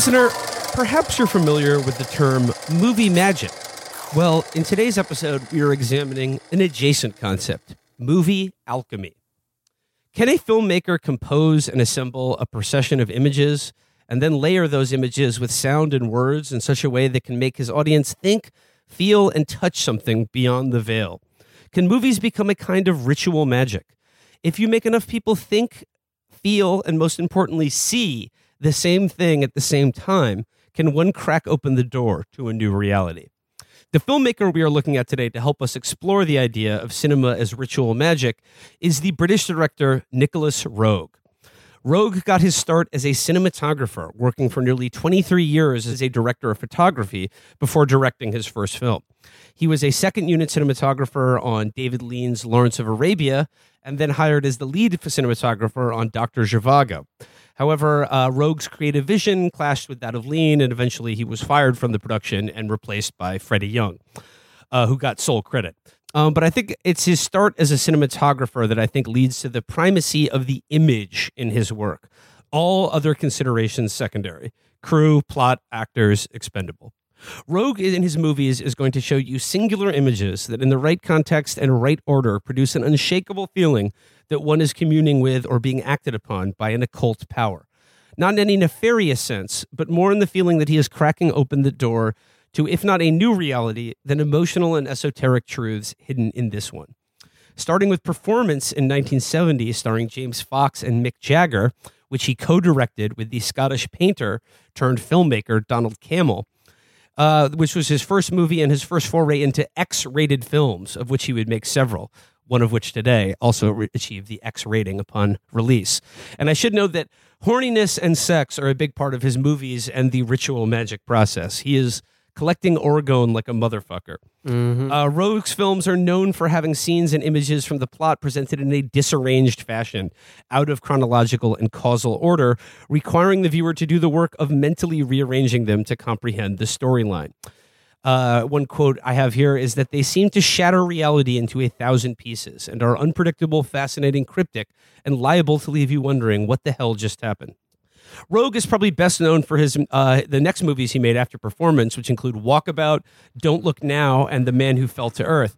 Listener, perhaps you're familiar with the term movie magic. Well, in today's episode, we are examining an adjacent concept movie alchemy. Can a filmmaker compose and assemble a procession of images and then layer those images with sound and words in such a way that can make his audience think, feel, and touch something beyond the veil? Can movies become a kind of ritual magic? If you make enough people think, feel, and most importantly, see the same thing at the same time, can one crack open the door to a new reality? The filmmaker we are looking at today to help us explore the idea of cinema as ritual magic is the British director Nicolas Roeg. Roeg got his start as a cinematographer, working for nearly 23 years as a director of photography before directing his first film. He was a second unit cinematographer on David Lean's Lawrence of Arabia, and then hired as the lead cinematographer on Dr. Zhivago. However, uh, Roeg's creative vision clashed with that of Lean, and eventually he was fired from the production and replaced by Freddie Young, uh, who got sole credit. Um, but I think it's his start as a cinematographer that I think leads to the primacy of the image in his work. All other considerations secondary crew, plot, actors, expendable. Roeg in his movies is going to show you singular images that, in the right context and right order, produce an unshakable feeling that one is communing with or being acted upon by an occult power. Not in any nefarious sense, but more in the feeling that he is cracking open the door to, if not a new reality, then emotional and esoteric truths hidden in this one. Starting with Performance in 1970, starring James Fox and Mick Jagger, which he co directed with the Scottish painter turned filmmaker Donald Cammell uh, which was his first movie and his first foray into X rated films, of which he would make several, one of which today also re- achieved the X rating upon release. And I should note that horniness and sex are a big part of his movies and the ritual magic process. He is collecting orgone like a motherfucker. Uh, Roeg's films are known for having scenes and images from the plot presented in a disarranged fashion, out of chronological and causal order, requiring the viewer to do the work of mentally rearranging them to comprehend the storyline. Uh, one quote I have here is that they seem to shatter reality into a thousand pieces and are unpredictable, fascinating, cryptic, and liable to leave you wondering what the hell just happened. Roeg is probably best known for his uh, the next movies he made after Performance, which include Walkabout, Don't Look Now, and The Man Who Fell to Earth.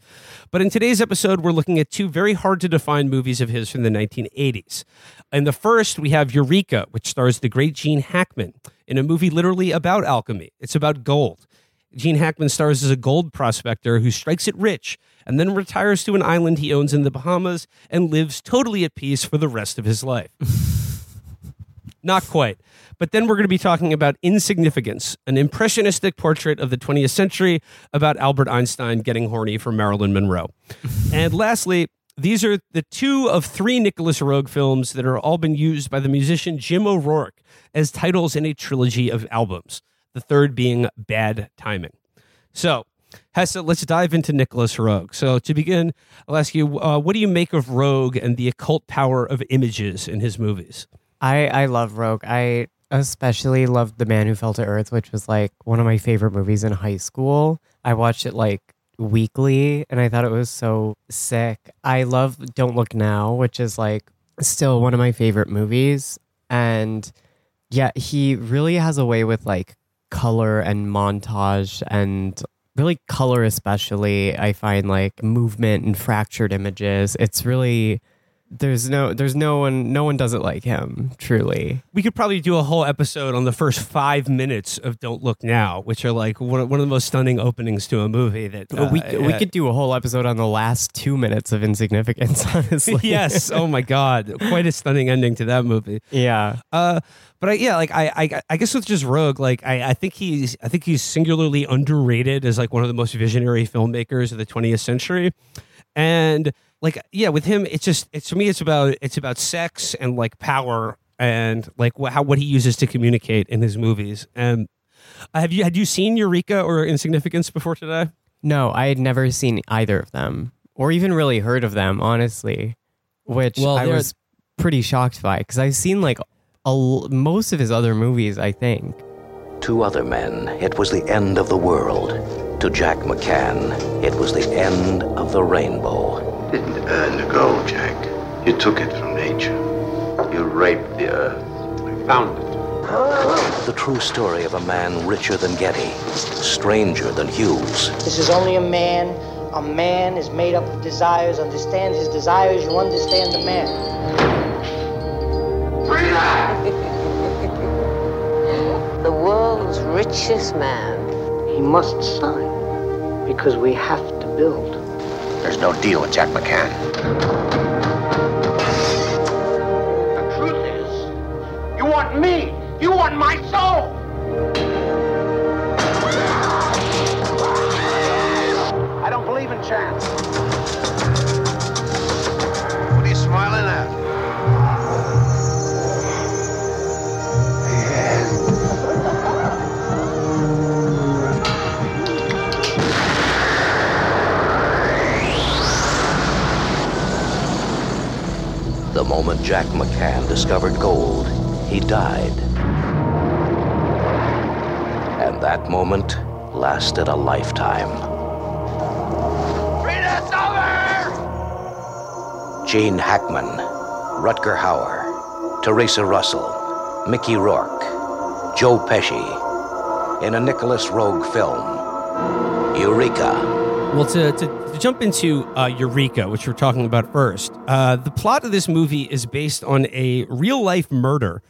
But in today's episode, we're looking at two very hard to define movies of his from the 1980s. In the first, we have Eureka, which stars the great Gene Hackman in a movie literally about alchemy. It's about gold. Gene Hackman stars as a gold prospector who strikes it rich and then retires to an island he owns in the Bahamas and lives totally at peace for the rest of his life. Not quite. But then we're going to be talking about Insignificance, an impressionistic portrait of the 20th century about Albert Einstein getting horny for Marilyn Monroe. and lastly, these are the two of three Nicolas Roeg films that are all been used by the musician Jim O'Rourke as titles in a trilogy of albums, the third being Bad Timing. So, Hesse, let's dive into Nicolas Roeg. So, to begin, I'll ask you, uh, what do you make of Roeg and the occult power of images in his movies? I I love Roeg. I especially loved The Man Who Fell to Earth, which was like one of my favorite movies in high school. I watched it like weekly and I thought it was so sick. I love Don't Look Now, which is like still one of my favorite movies and yeah, he really has a way with like color and montage and really color especially I find like movement and fractured images. It's really there's no there's no one no one does it like him truly we could probably do a whole episode on the first five minutes of Don't Look Now, which are like one of, one of the most stunning openings to a movie. That uh, we we uh, could do a whole episode on the last two minutes of insignificance honestly yes. Oh my God, quite a stunning ending to that movie. yeah Uh, but I, yeah, like I, I, I guess with just Roeg, like I, I think he's, I think he's singularly underrated as like one of the most visionary filmmakers of the 20th century, and like yeah, with him, it's just, it's to me, it's about, it's about sex and like power and like what, how what he uses to communicate in his movies, and Uh, have you had you seen Eureka or Insignificance before today? No, I had never seen either of them, or even really heard of them, honestly. Which Well, I was pretty shocked by because I've seen like a l- most of his other movies. I think. To other men, it was the end of the world. To Jack McCann, it was the end of the rainbow. Didn't earn the gold, Jack. You took it from nature. You raped the earth. I found it. The true story of a man richer than Getty, stranger than Hughes, This is only a man. A man is made up of desires. Understand his desires, you understand the man. the world's richest man. He must sign because we have to build. There's no deal with Jack McCann. The truth is, you want me. You want my soul. I don't believe in chance. Moment Jack McCann discovered gold, he died. And that moment lasted a lifetime. Gene Hackman, Rutger Hauer, Theresa Russell, Mickey Rourke, Joe Pesci, in a Nicolas Roeg film, Eureka. Well, to, to, to jump into uh, Eureka, which we're talking about first, uh, the plot of this movie is based on a real life murder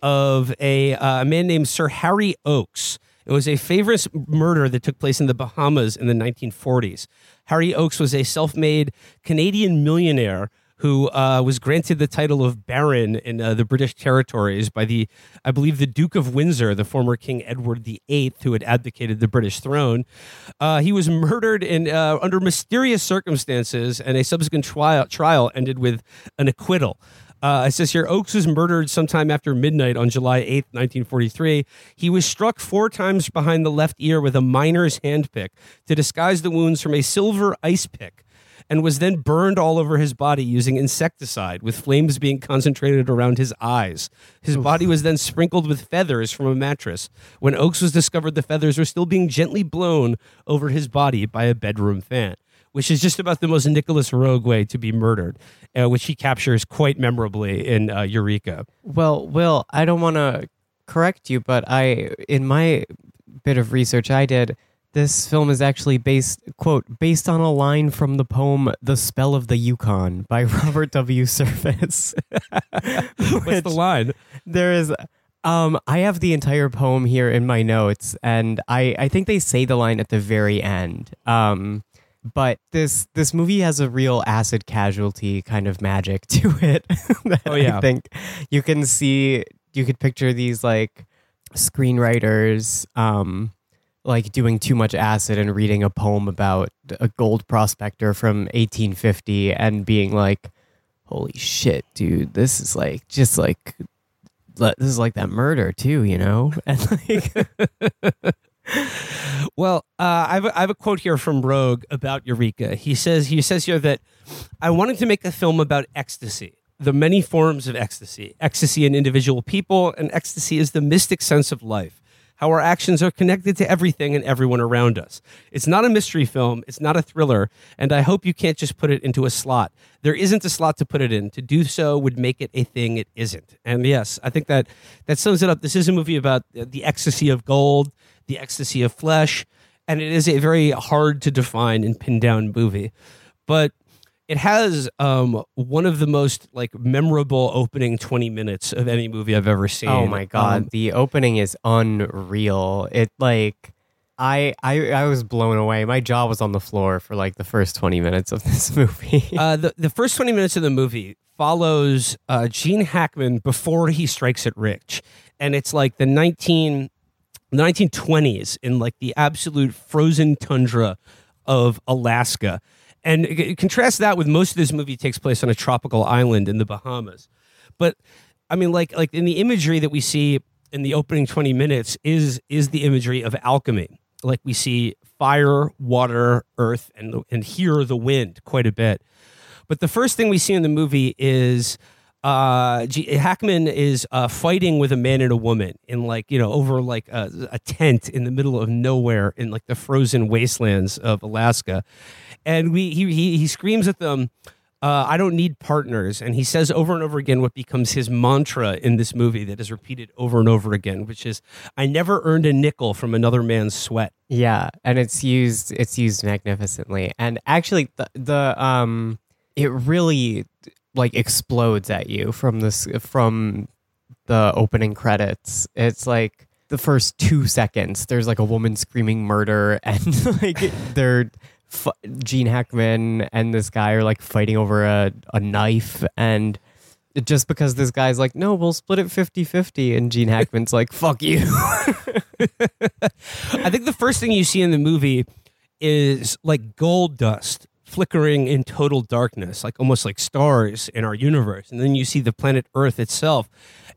of a, uh, a man named Sir Harry Oakes. It was a famous murder that took place in the Bahamas in the 1940s. Harry Oakes was a self made Canadian millionaire who uh, was granted the title of Baron in uh, the British territories by the, I believe, the Duke of Windsor, the former King Edward VIII, who had abdicated the British throne. Uh, he was murdered in uh, under mysterious circumstances, and a subsequent trial trial ended with an acquittal. Uh, it says here Oakes was murdered sometime after midnight on July 8th, 1943. He was struck four times behind the left ear with a miner's handpick to disguise the wounds from a silver ice pick and was then burned all over his body using insecticide, with flames being concentrated around his eyes. His body was then sprinkled with feathers from a mattress. When Oakes was discovered, the feathers were still being gently blown over his body by a bedroom fan. Which is just about the most Nicolas Roeg way to be murdered, uh, which he captures quite memorably in uh, Eureka. Well, Will, I don't want to correct you, but I, in my bit of research I did, this film is actually based, quote, based on a line from the poem "The Spell of the Yukon" by Robert W. Service. What's the line? there is um i have the entire poem here in my notes and i i think they say the line at the very end um but this this movie has a real acid casualty kind of magic to it Oh, yeah. i think you can see you could picture these like screenwriters um like doing too much acid and reading a poem about a gold prospector from 1850 and being like holy shit dude this is like just like this is like that murder too you know and like Well, uh, I, have a, I have a quote here from Roeg about Eureka. He says he says here that I wanted to make a film about ecstasy, the many forms of ecstasy, ecstasy in individual people, and ecstasy is the mystic sense of life. How our actions are connected to everything and everyone around us. It's not a mystery film. It's not a thriller. And I hope you can't just put it into a slot. There isn't a slot to put it in. To do so would make it a thing it isn't. And yes, I think that that sums it up. This is a movie about the ecstasy of gold, the ecstasy of flesh, and it is a very hard to define and pin down movie. But it has um, one of the most like memorable opening 20 minutes of any movie I've ever seen. oh my god Um, the opening is unreal it like I, I I was blown away. My jaw was on the floor for like the first twenty minutes of this movie. uh, the, the first 20 minutes of the movie follows uh, Gene Hackman before he strikes it rich. And it's like the 19, the 1920s in like the absolute frozen tundra of Alaska. And contrast that with most of this movie takes place on a tropical island in the Bahamas. But I mean, like like in the imagery that we see in the opening 20 minutes is is the imagery of alchemy. Like we see fire, water, earth, and and hear the wind quite a bit. But the first thing we see in the movie is uh, G- Hackman is uh, fighting with a man and a woman in like you know over like a, a tent in the middle of nowhere in like the frozen wastelands of Alaska, and we he he, he screams at them. Uh, I don't need partners, and he says over and over again what becomes his mantra in this movie that is repeated over and over again, which is, "I never earned a nickel from another man's sweat." Yeah, and it's used it's used magnificently. And actually the the um it really like explodes at you from this from the opening credits. It's like the first 2 seconds there's like a woman screaming murder and like they're f- Gene Hackman and this guy are like fighting over a a knife and just because this guy's like, no, we'll split it 50 50. And Gene Hackman's like, fuck you. I think the first thing you see in the movie is like gold dust flickering in total darkness, like almost like stars in our universe. And then you see the planet Earth itself,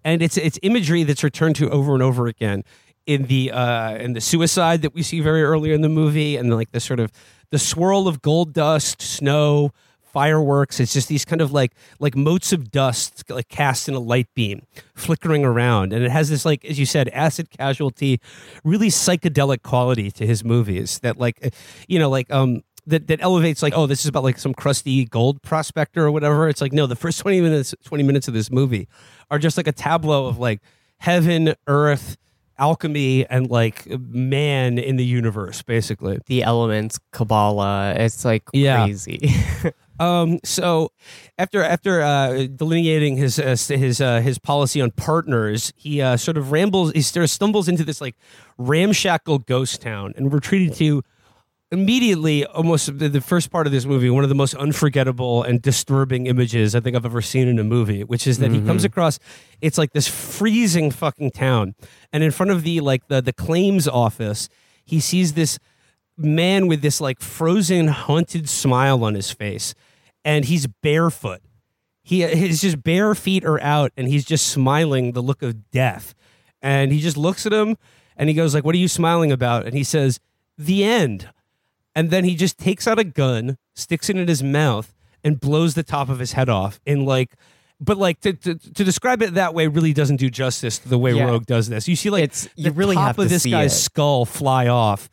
and it's it's imagery that's returned to over and over again in the uh, in the suicide that we see very early in the movie, and like the sort of the swirl of gold dust, snow. Fireworks. It's just these kind of like like motes of dust like cast in a light beam, flickering around, and it has this like as you said, acid casualty, really psychedelic quality to his movies. That like, you know, like um, that that elevates like oh this is about like some crusty gold prospector or whatever it's like no the first 20 minutes 20 minutes of this movie are just like a tableau of like heaven earth alchemy and like man in the universe basically the elements, Kabbalah. It's like Yeah. crazy. Um, so after after uh, delineating his uh, his uh, his policy on partners, he uh, sort of rambles. He sort of stumbles into this like ramshackle ghost town, and we're treated to immediately almost the, the first part of this movie one of the most unforgettable and disturbing images I think I've ever seen in a movie, which is that he comes mm-hmm. across it's like this freezing fucking town, and in front of the like the the claims office, he sees this man with this like frozen haunted smile on his face. And he's barefoot. He his just bare feet are out and he's just smiling the look of death. And he just looks at him and he goes like what are you smiling about? And he says the end and then he just takes out a gun sticks it in his mouth and blows the top of his head off in like but like to, to, to describe it that way really doesn't do justice to the way Yeah. Roeg does this. You see like It's- you the really top have of to this guy's it. skull fly off,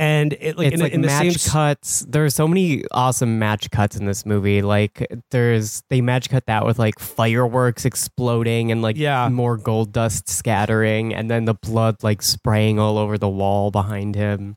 and it like it's in, like in the same match s- cuts. There's so many awesome match cuts in this movie. Like there's they match cut that with like fireworks exploding and like Yeah. more gold dust scattering and then the blood like spraying all over the wall behind him.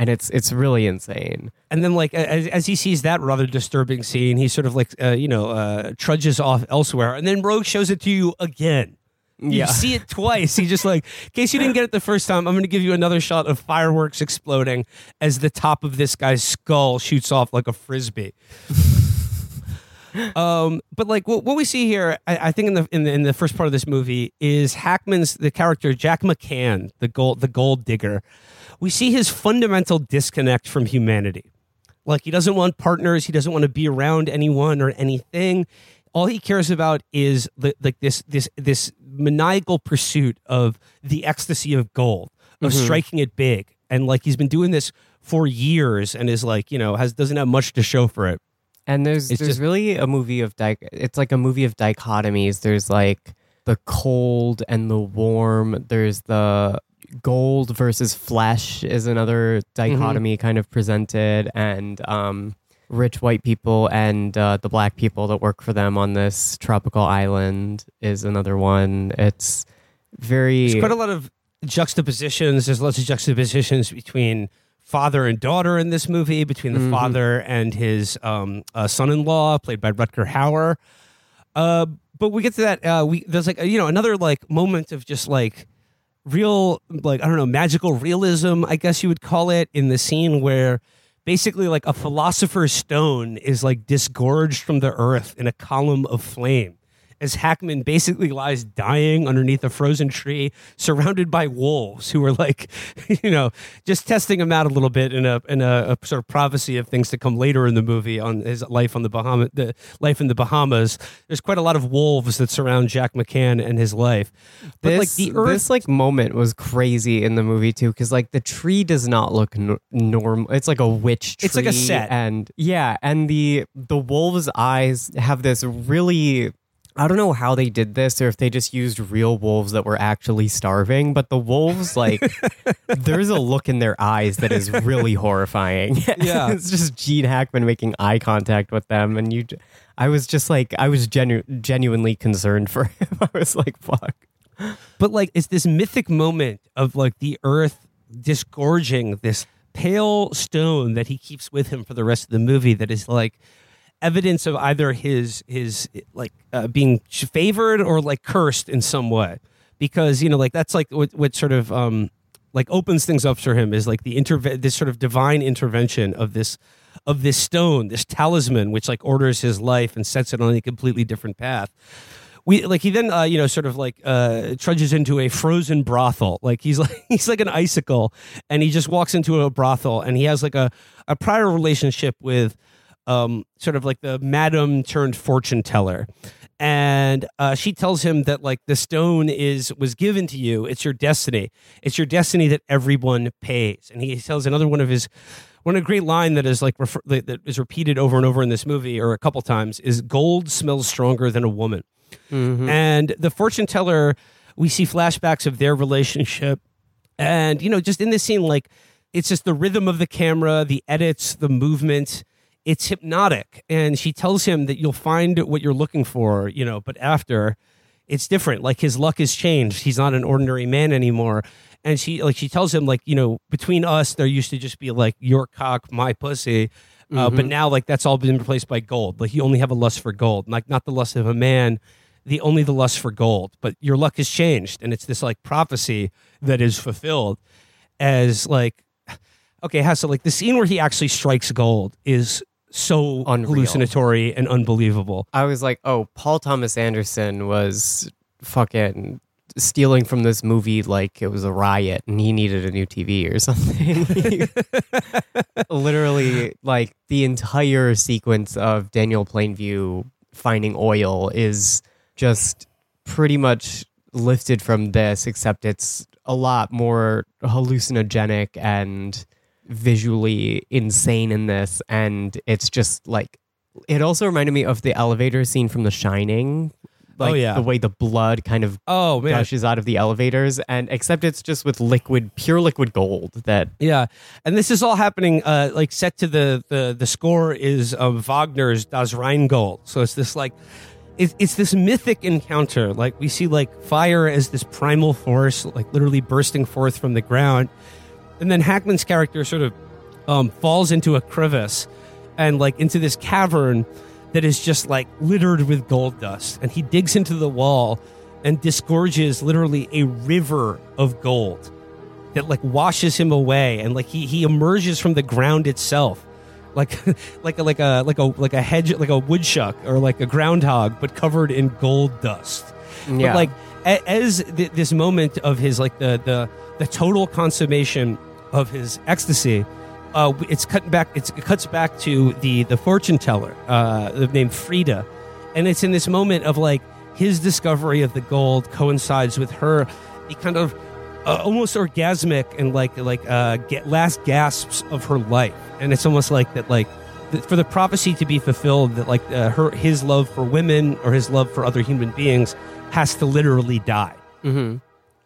And it's it's really insane. And then, like as, as he sees that rather disturbing scene, he sort of like uh, you know uh, trudges off elsewhere, and then Roeg shows it to you again. You Yeah. see it twice. He just like, in case you didn't get it the first time, I'm going to give you another shot of fireworks exploding as the top of this guy's skull shoots off like a frisbee. um, but like what, what we see here, I, I think in the, in the in the first part of this movie is Hackman's the character Jack McCann, the gold the gold digger. We see his fundamental disconnect from humanity. Like he doesn't want partners. He doesn't want to be around anyone or anything. All he cares about is the, like this this this maniacal pursuit of the ecstasy of gold, of mm-hmm. striking it big. And like he's been doing this for years, and is like you know has doesn't have much to show for it. And there's It's there's just- really a movie of di- it's like a movie of dichotomies. There's like the cold and the warm. There's the gold versus flesh is another dichotomy kind of presented, and um, rich white people and uh, the black people that work for them on this tropical island is another one. It's very There's quite a lot of juxtapositions. There's lots of juxtapositions between father and daughter in this movie, between the father and his um, uh, son-in-law, played by Rutger Hauer. Uh, but we get to that. Uh, we there's like you know another like moment of just like real like I don't know magical realism, I guess you would call it, in the scene where basically like a philosopher's stone is like disgorged from the earth in a column of flame as Hackman basically lies dying underneath a frozen tree, surrounded by wolves who are like, you know, just testing him out a little bit in a in a, a sort of prophecy of things to come later in the movie on his life on the Bahama, the life in the Bahamas. There's quite a lot of wolves that surround Jack McCann and his life. But this, like the earth, this like moment was crazy in the movie too because like the tree does not look n- normal it's like a witch tree It's like a set. and yeah and the the wolves eyes have this really I don't know how they did this or if they just used real wolves that were actually starving, but the wolves, like, there's a look in their eyes that is really horrifying. Yeah. it's just Gene Hackman making eye contact with them. And you, I was just like, I was genu- genuinely concerned for him. I was like, fuck. but like it's this mythic moment of like the earth disgorging this pale stone that he keeps with him for the rest of the movie that is like evidence of either his his like uh, being favored or like cursed in some way. Because you know like that's like what, what sort of um like opens things up for him is like the interve- this sort of divine intervention of this of this stone this talisman which like orders his life and sets it on a completely different path. We like he then uh, you know sort of like uh, trudges into a frozen brothel. Like he's like he's like an icicle and he just walks into a brothel and he has like a, a prior relationship with um, sort of like the madam turned fortune teller. And uh, she tells him that like the stone is was given to you. It's your destiny. It's your destiny that everyone pays. And he tells another one of his one a great line that is like refer- that that is repeated over and over in this movie or a couple times is gold smells stronger than a woman. And the fortune teller we see flashbacks of their relationship. And you know just in this scene like it's just the rhythm of the camera the edits the movement it's hypnotic and she tells him that you'll find what you're looking for you know but after it's different. Like his luck has changed. He's not an ordinary man anymore. And she like she tells him like you know between us there used to just be like your cock my pussy uh, but now like that's all been replaced by gold. Like you only have a lust for gold like not the lust of a man the only the lust for gold. But your luck has changed and it's this like prophecy that is fulfilled as like okay so like the scene where he actually strikes gold is so Unreal. hallucinatory and unbelievable I was like, oh, Paul Thomas Anderson was fucking stealing from this movie like it was a riot and he needed a new TV or something. Literally, like the entire sequence of Daniel Plainview finding oil is just pretty much lifted from this, except it's a lot more hallucinogenic and visually insane in this. And it's just like, it also reminded me of the elevator scene from The Shining. Like Oh, yeah. the way the blood kind of oh man gushes out of the elevators, and except it's just with liquid, pure liquid gold. That Yeah, and this is all happening uh, like set to the the the score is Wagner's Das Rheingold. So it's this like it's it's this mythic encounter. Like we see like fire as this primal force, like literally bursting forth from the ground, and then Hackman's character sort of um, falls into a crevice and like into this cavern that is just like littered with gold dust, and he digs into the wall and disgorges literally a river of gold that like washes him away. And like he he emerges from the ground itself like like a like a like a like a hedge like a woodchuck or like a groundhog but covered in gold dust. Yeah. but like as th- this moment of his like the the the total consummation of his ecstasy uh it's cut back it's, it cuts back to the the fortune teller uh named Frida. And it's in this moment of like his discovery of the gold coincides with her the kind of uh, almost orgasmic and like like uh last gasps of her life. And it's almost like that like for the prophecy to be fulfilled that like uh, her his love for women or his love for other human beings has to literally die. Hmm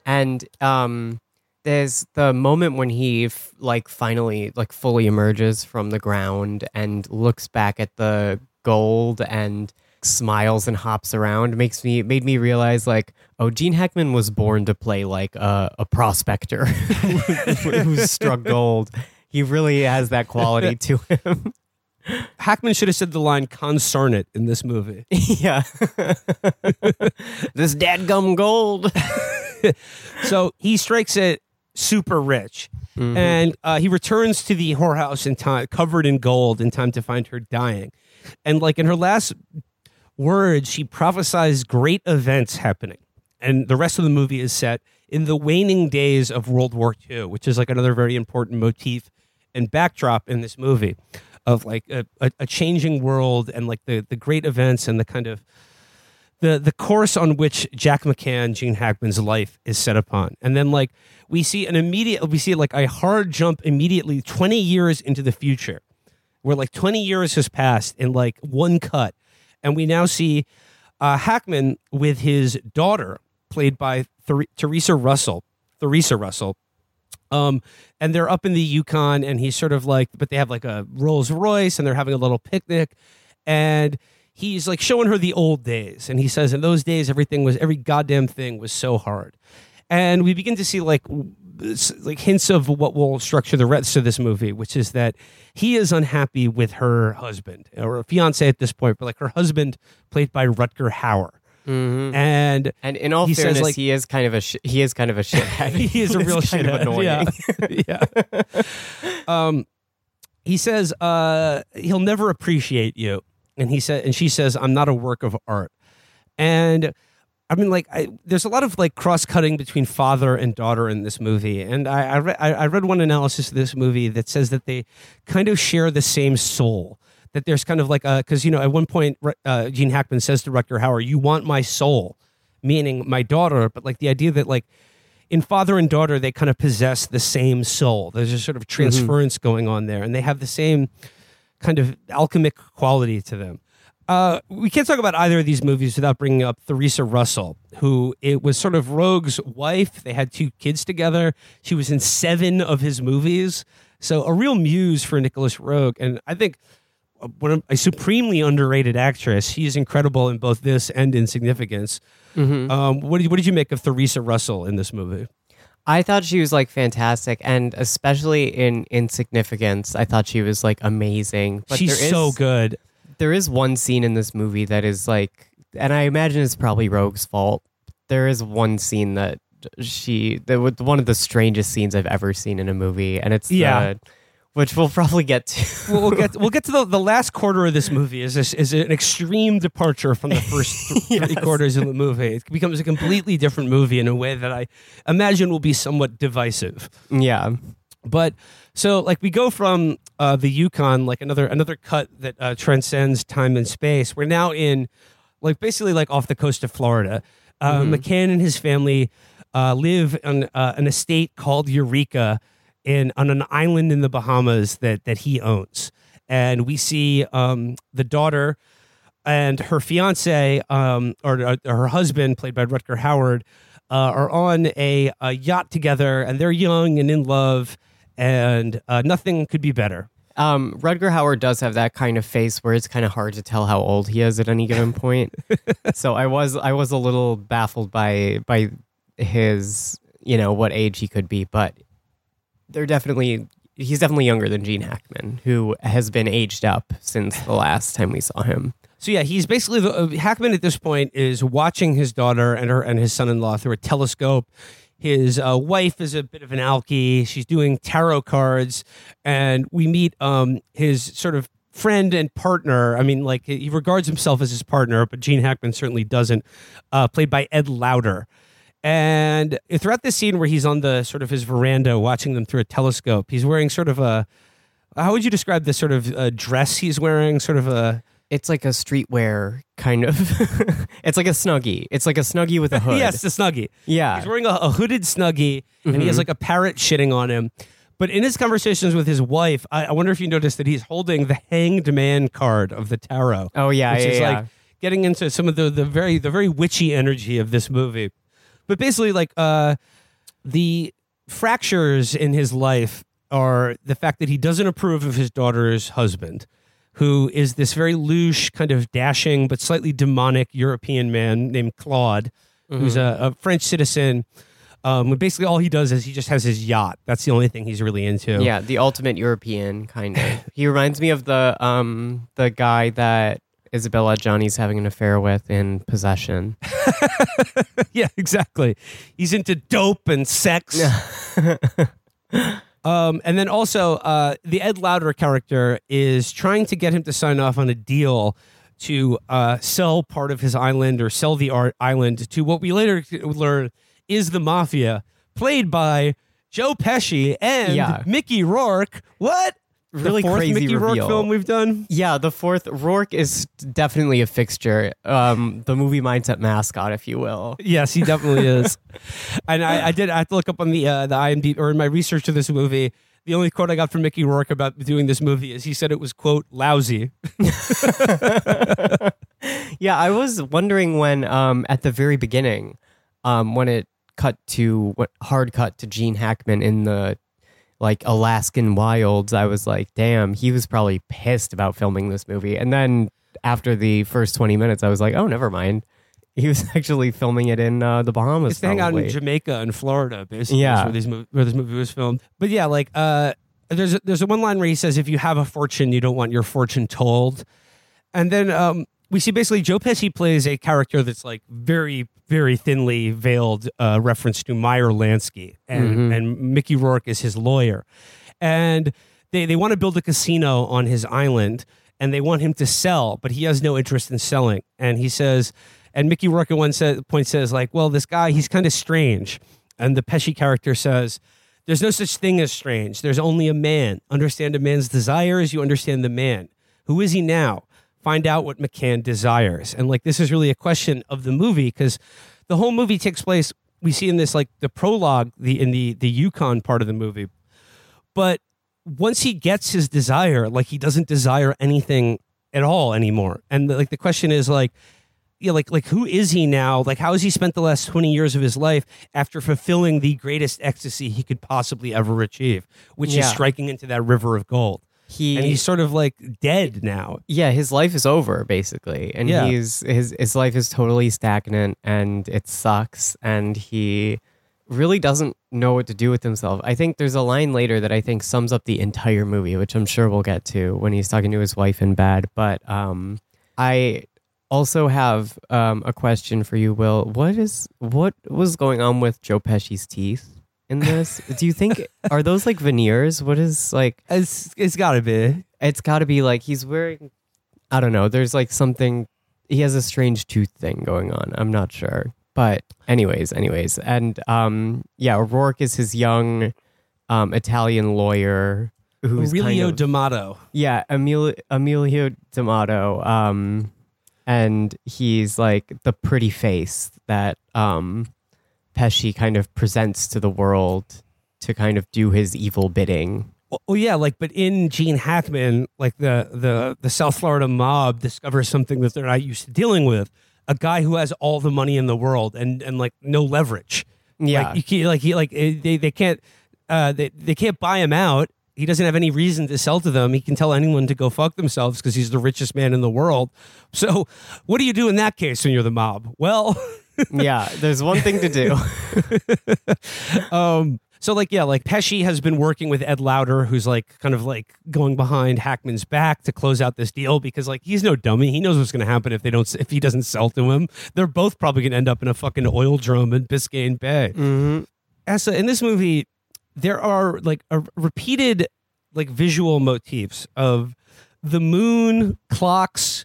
And um, there's the moment when he f- like finally like fully emerges from the ground and looks back at the gold and smiles and hops around makes me made me realize like oh Gene Hackman was born to play like a, a prospector who struck gold. He really has that quality to him. hackman should have said the line consarn it in this movie yeah. this dadgum gold. so he strikes it super rich. And uh, he returns to the whorehouse in time covered in gold in time to find her dying. And like in her last words, she prophesies great events happening. And the rest of the movie is set in the waning days of World War II, which is like another very important motif and backdrop in this movie of like a, a, a changing world and like the, the great events and the kind of the the course on which Jack McCann, Gene Hackman's life is set upon. And then like we see an immediate we see like a hard jump immediately 20 years into the future where like 20 years has passed in like one cut. And we now see uh, Hackman with his daughter played by Ther- Theresa Russell Theresa Russell. Um, and they're up in the Yukon, and he's sort of like, but they have like a Rolls Royce, and they're having a little picnic, and he's like showing her the old days, and he says, in those days, everything was every goddamn thing was so hard, and we begin to see like like hints of what will structure the rest of this movie, which is that he is unhappy with her husband or a fiance at this point, but like her husband, played by Rutger Hauer. And And in all He says, fairness, like- he is kind of a sh- he is kind of a shithead. he is a real It's kind of shithead. annoying. Yeah. yeah. um, he says uh, he'll never appreciate you, and he said, and she says, "I'm not a work of art." And I mean, like, I, there's a lot of like cross cutting between father and daughter in this movie, and I I, re- I read one analysis of this movie that says that they kind of share the same soul. That there's kind of like a because you know at one point uh, Gene Hackman says to Rutger Hauer, "You want my soul," meaning my daughter, but like the idea that like in father and daughter they kind of possess the same soul. There's a sort of transference going on there, and they have the same kind of alchemic quality to them. Uh, we can't talk about either of these movies without bringing up Theresa Russell, who it was sort of Roeg's wife. They had two kids together. She was in seven of his movies, so a real muse for Nicolas Roeg. And I think uh, one of, a supremely underrated actress. She is incredible in both this and Insignificance. Um, what did what did you make of Theresa Russell in this movie? I thought she was like fantastic, and especially in Insignificance, I thought she was like amazing. But She's there so good. There is one scene in this movie that is like, and I imagine it's probably Roeg's fault. There is one scene that she that was one of the strangest scenes I've ever seen in a movie, and it's Yeah. the, which we'll probably get to. Well, we'll get we'll get to the, the last quarter of this movie is this, is an extreme departure from the first th- three quarters of the movie. It becomes a completely different movie in a way that I imagine will be somewhat divisive. yeah, But so like we go from uh, the Yukon, like another another cut that uh, transcends time and space. We're now in like basically like off the coast of Florida. Uh, McCann and his family uh, live on uh, an estate called Eureka in on an island in the Bahamas that that he owns. And we see um, the daughter and her fiance um, or, or her husband, played by Rutger Hauer, uh, are on a, a yacht together, and they're young and in love, and uh, nothing could be better. Um, Rutger Hauer does have that kind of face where it's kind of hard to tell how old he is at any given point. so I was I was a little baffled by by his you know what age he could be, but they're definitely he's definitely younger than Gene Hackman, who has been aged up since the last time we saw him. So yeah, he's basically the uh, Hackman at this point is watching his daughter and her and his son-in-law through a telescope. His uh, wife is a bit of an alkie. She's doing tarot cards, and we meet um, his sort of friend and partner. I mean, like he regards himself as his partner, but Gene Hackman certainly doesn't. Uh, played by Ed Lauter. And throughout this scene where he's on the sort of his veranda watching them through a telescope, he's wearing sort of a. How would you describe this sort of uh, dress he's wearing? Sort of a. It's like a streetwear kind of. it's like a snuggie. It's like a snuggie with a hood. Yes, the snuggie. Yeah. He's wearing a, a hooded snuggie and he has like a parrot shitting on him. But in his conversations with his wife, I, I wonder if you noticed that he's holding the hanged man card of the tarot. Oh, yeah, which yeah, is yeah. like getting into some of the the very the very witchy energy of this movie. But basically, like uh, the fractures in his life are the fact that he doesn't approve of his daughter's husband, who is this very louche, kind of dashing but slightly demonic European man named Claude, who's a, a French citizen. Um, basically, all he does is he just has his yacht. That's the only thing he's really into. Yeah, the ultimate European kind of. he reminds me of the um the guy that Isabelle Adjani's having an affair with in Possession. yeah, exactly. He's into dope and sex. um, and then also, uh, the Ed Lauter character is trying to get him to sign off on a deal to uh, sell part of his island or sell the art island to what we later learn is the mafia, played by Joe Pesci and Yeah. Mickey Rourke. What? Really the fourth crazy Mickey Rourke reveal. film we've done. Yeah, the fourth Rourke is definitely a fixture. Um, the movie mindset mascot, if you will. Yes, he definitely is. And I, I did. I had to look up on the uh, the IMDb or in my research of this movie. The only quote I got from Mickey Rourke about doing this movie is he said it was quote lousy. Yeah, I was wondering when, um, at the very beginning, um, when it cut to what hard cut to Gene Hackman in the like Alaskan wilds, I was like, damn, he was probably pissed about filming this movie. And then after the first twenty minutes, I was like, oh, never mind. He was actually filming it in uh, the Bahamas. It's hang out in. Jamaica and Florida, basically. Yeah. where, these mov- where this movie was filmed. But yeah, like uh, there's a, there's a one line where he says, "If you have a fortune, you don't want your fortune told." And then um, we see basically Joe Pesci plays a character that's like very very thinly veiled uh, reference to Meyer Lansky, and and Mickey Rourke is his lawyer, and they they want to build a casino on his island. And they want him to sell, but he has no interest in selling. And he says, and Mickey Rourke at one sa- point says, like, well, this guy, he's kind of strange. And the Pesci character says, there's no such thing as strange. There's only a man. Understand a man's desires, you understand the man. Who is he now? Find out what McCann desires. And like, this is really a question of the movie because the whole movie takes place, we see in this, like, the prologue, the in the, the Yukon part of the movie. But once he gets his desire, like, he doesn't desire anything at all anymore. And like, the question is, like, yeah, like like who is he now? Like how has he spent the last 20 years of his life after fulfilling the greatest ecstasy he could possibly ever achieve, which is striking into that river of gold. He And he's sort of like dead now. yeah, his life is over basically, and Yeah. he's his his life is totally stagnant, and it sucks, and he really doesn't know what to do with himself. I think there's a line later that I think sums up the entire movie, which I'm sure we'll get to when he's talking to his wife in bed. But um, I also have um, a question for you, Will. What is what was going on with Joe Pesci's teeth in this? do you think are those like veneers? What is like? It's it's got to be. it's got to be like he's wearing i don't know there's like something he has a strange tooth thing going on i'm not sure but anyways anyways and um yeah rourke is his young um italian lawyer who's Aurelio kind of, D'Amato. yeah Emilio, emilio d'amato um and he's like the pretty face that um pesci kind of presents to the world to kind of do his evil bidding Well, well, yeah, like, but in Gene Hackman, like the the the South Florida mob discovers something that they're not used to dealing with. A guy who has all the money in the world and and like no leverage. Yeah. like, you can't, like he like eh, they they can't uh they they can't buy him out. He doesn't have any reason to sell to them. He can tell anyone to go fuck themselves because he's the richest man in the world. So, what do you do in that case when you're the mob? Well. yeah there's one thing to do. Um so like yeah like pesci has been working with ed lauter who's like kind of like going behind hackman's back to close out this deal because like he's no dummy. He knows what's going to happen if they don't if he doesn't sell to him. They're both probably going to end up in a fucking oil drum in biscayne bay. Mm-hmm. Asa, in this movie there are like a repeated like visual motifs of the moon clocks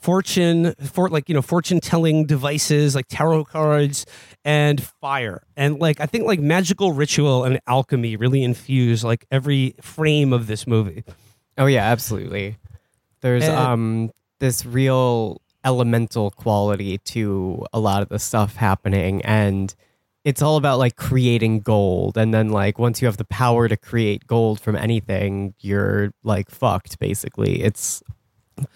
fortune for like you know fortune telling devices like tarot cards and fire and like i think like magical ritual and alchemy really infuse like every frame of this movie Oh yeah, absolutely. There's And- um this real elemental quality to a lot of the stuff happening and it's all about like creating gold and then like once you have the power to create gold from anything, you're like fucked basically. It's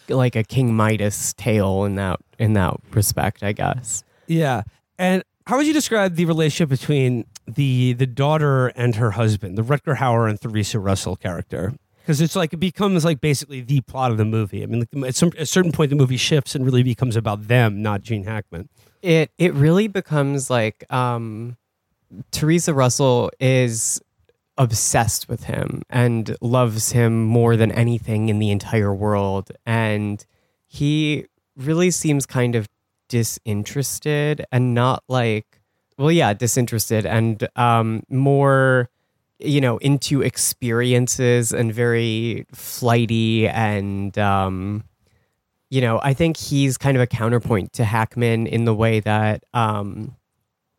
like a King Midas tale in that in that respect, I guess. yeah. And how would you describe the relationship between the the daughter and her husband the rutger hauer and theresa russell character? Because it's like it becomes like basically the plot of the movie. I mean like at, some, at a certain point the movie shifts and really becomes about them not gene hackman. It it really becomes like um Theresa Russell is obsessed with him and loves him more than anything in the entire world. And he really seems kind of disinterested and not like well yeah disinterested and um more you know into experiences and very flighty and um you know, I think he's kind of a counterpoint to Hackman in the way that um,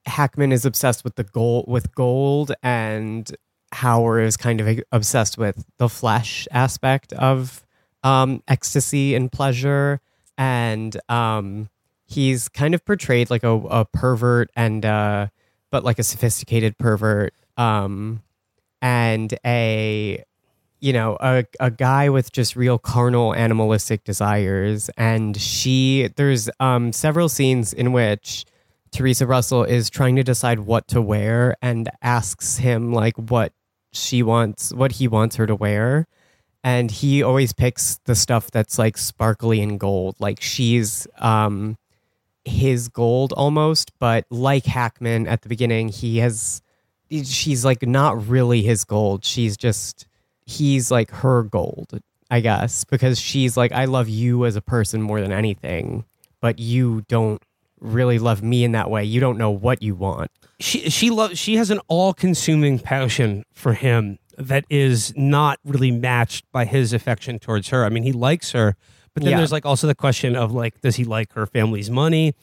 Hackman is obsessed with the gold, with gold, and Hauer is kind of obsessed with the flesh aspect of um, ecstasy and pleasure, and um, he's kind of portrayed like a, a pervert and uh, but like a sophisticated pervert, um, and a you know a, a guy with just real carnal animalistic desires. And she there's um several scenes in which Theresa Russell is trying to decide what to wear and asks him like what she wants what he wants her to wear. And he always picks the stuff that's like sparkly and gold. Like she's um his gold almost but like Hackman at the beginning he has she's like not really his gold. She's just he's like her gold, I guess, because she's like, I love you as a person more than anything, but you don't really love me in that way. You don't know what you want. She she loves she has an all-consuming passion for him that is not really matched by his affection towards her. I mean, he likes her, but then Yeah. there's like also the question of like, does he like her family's money?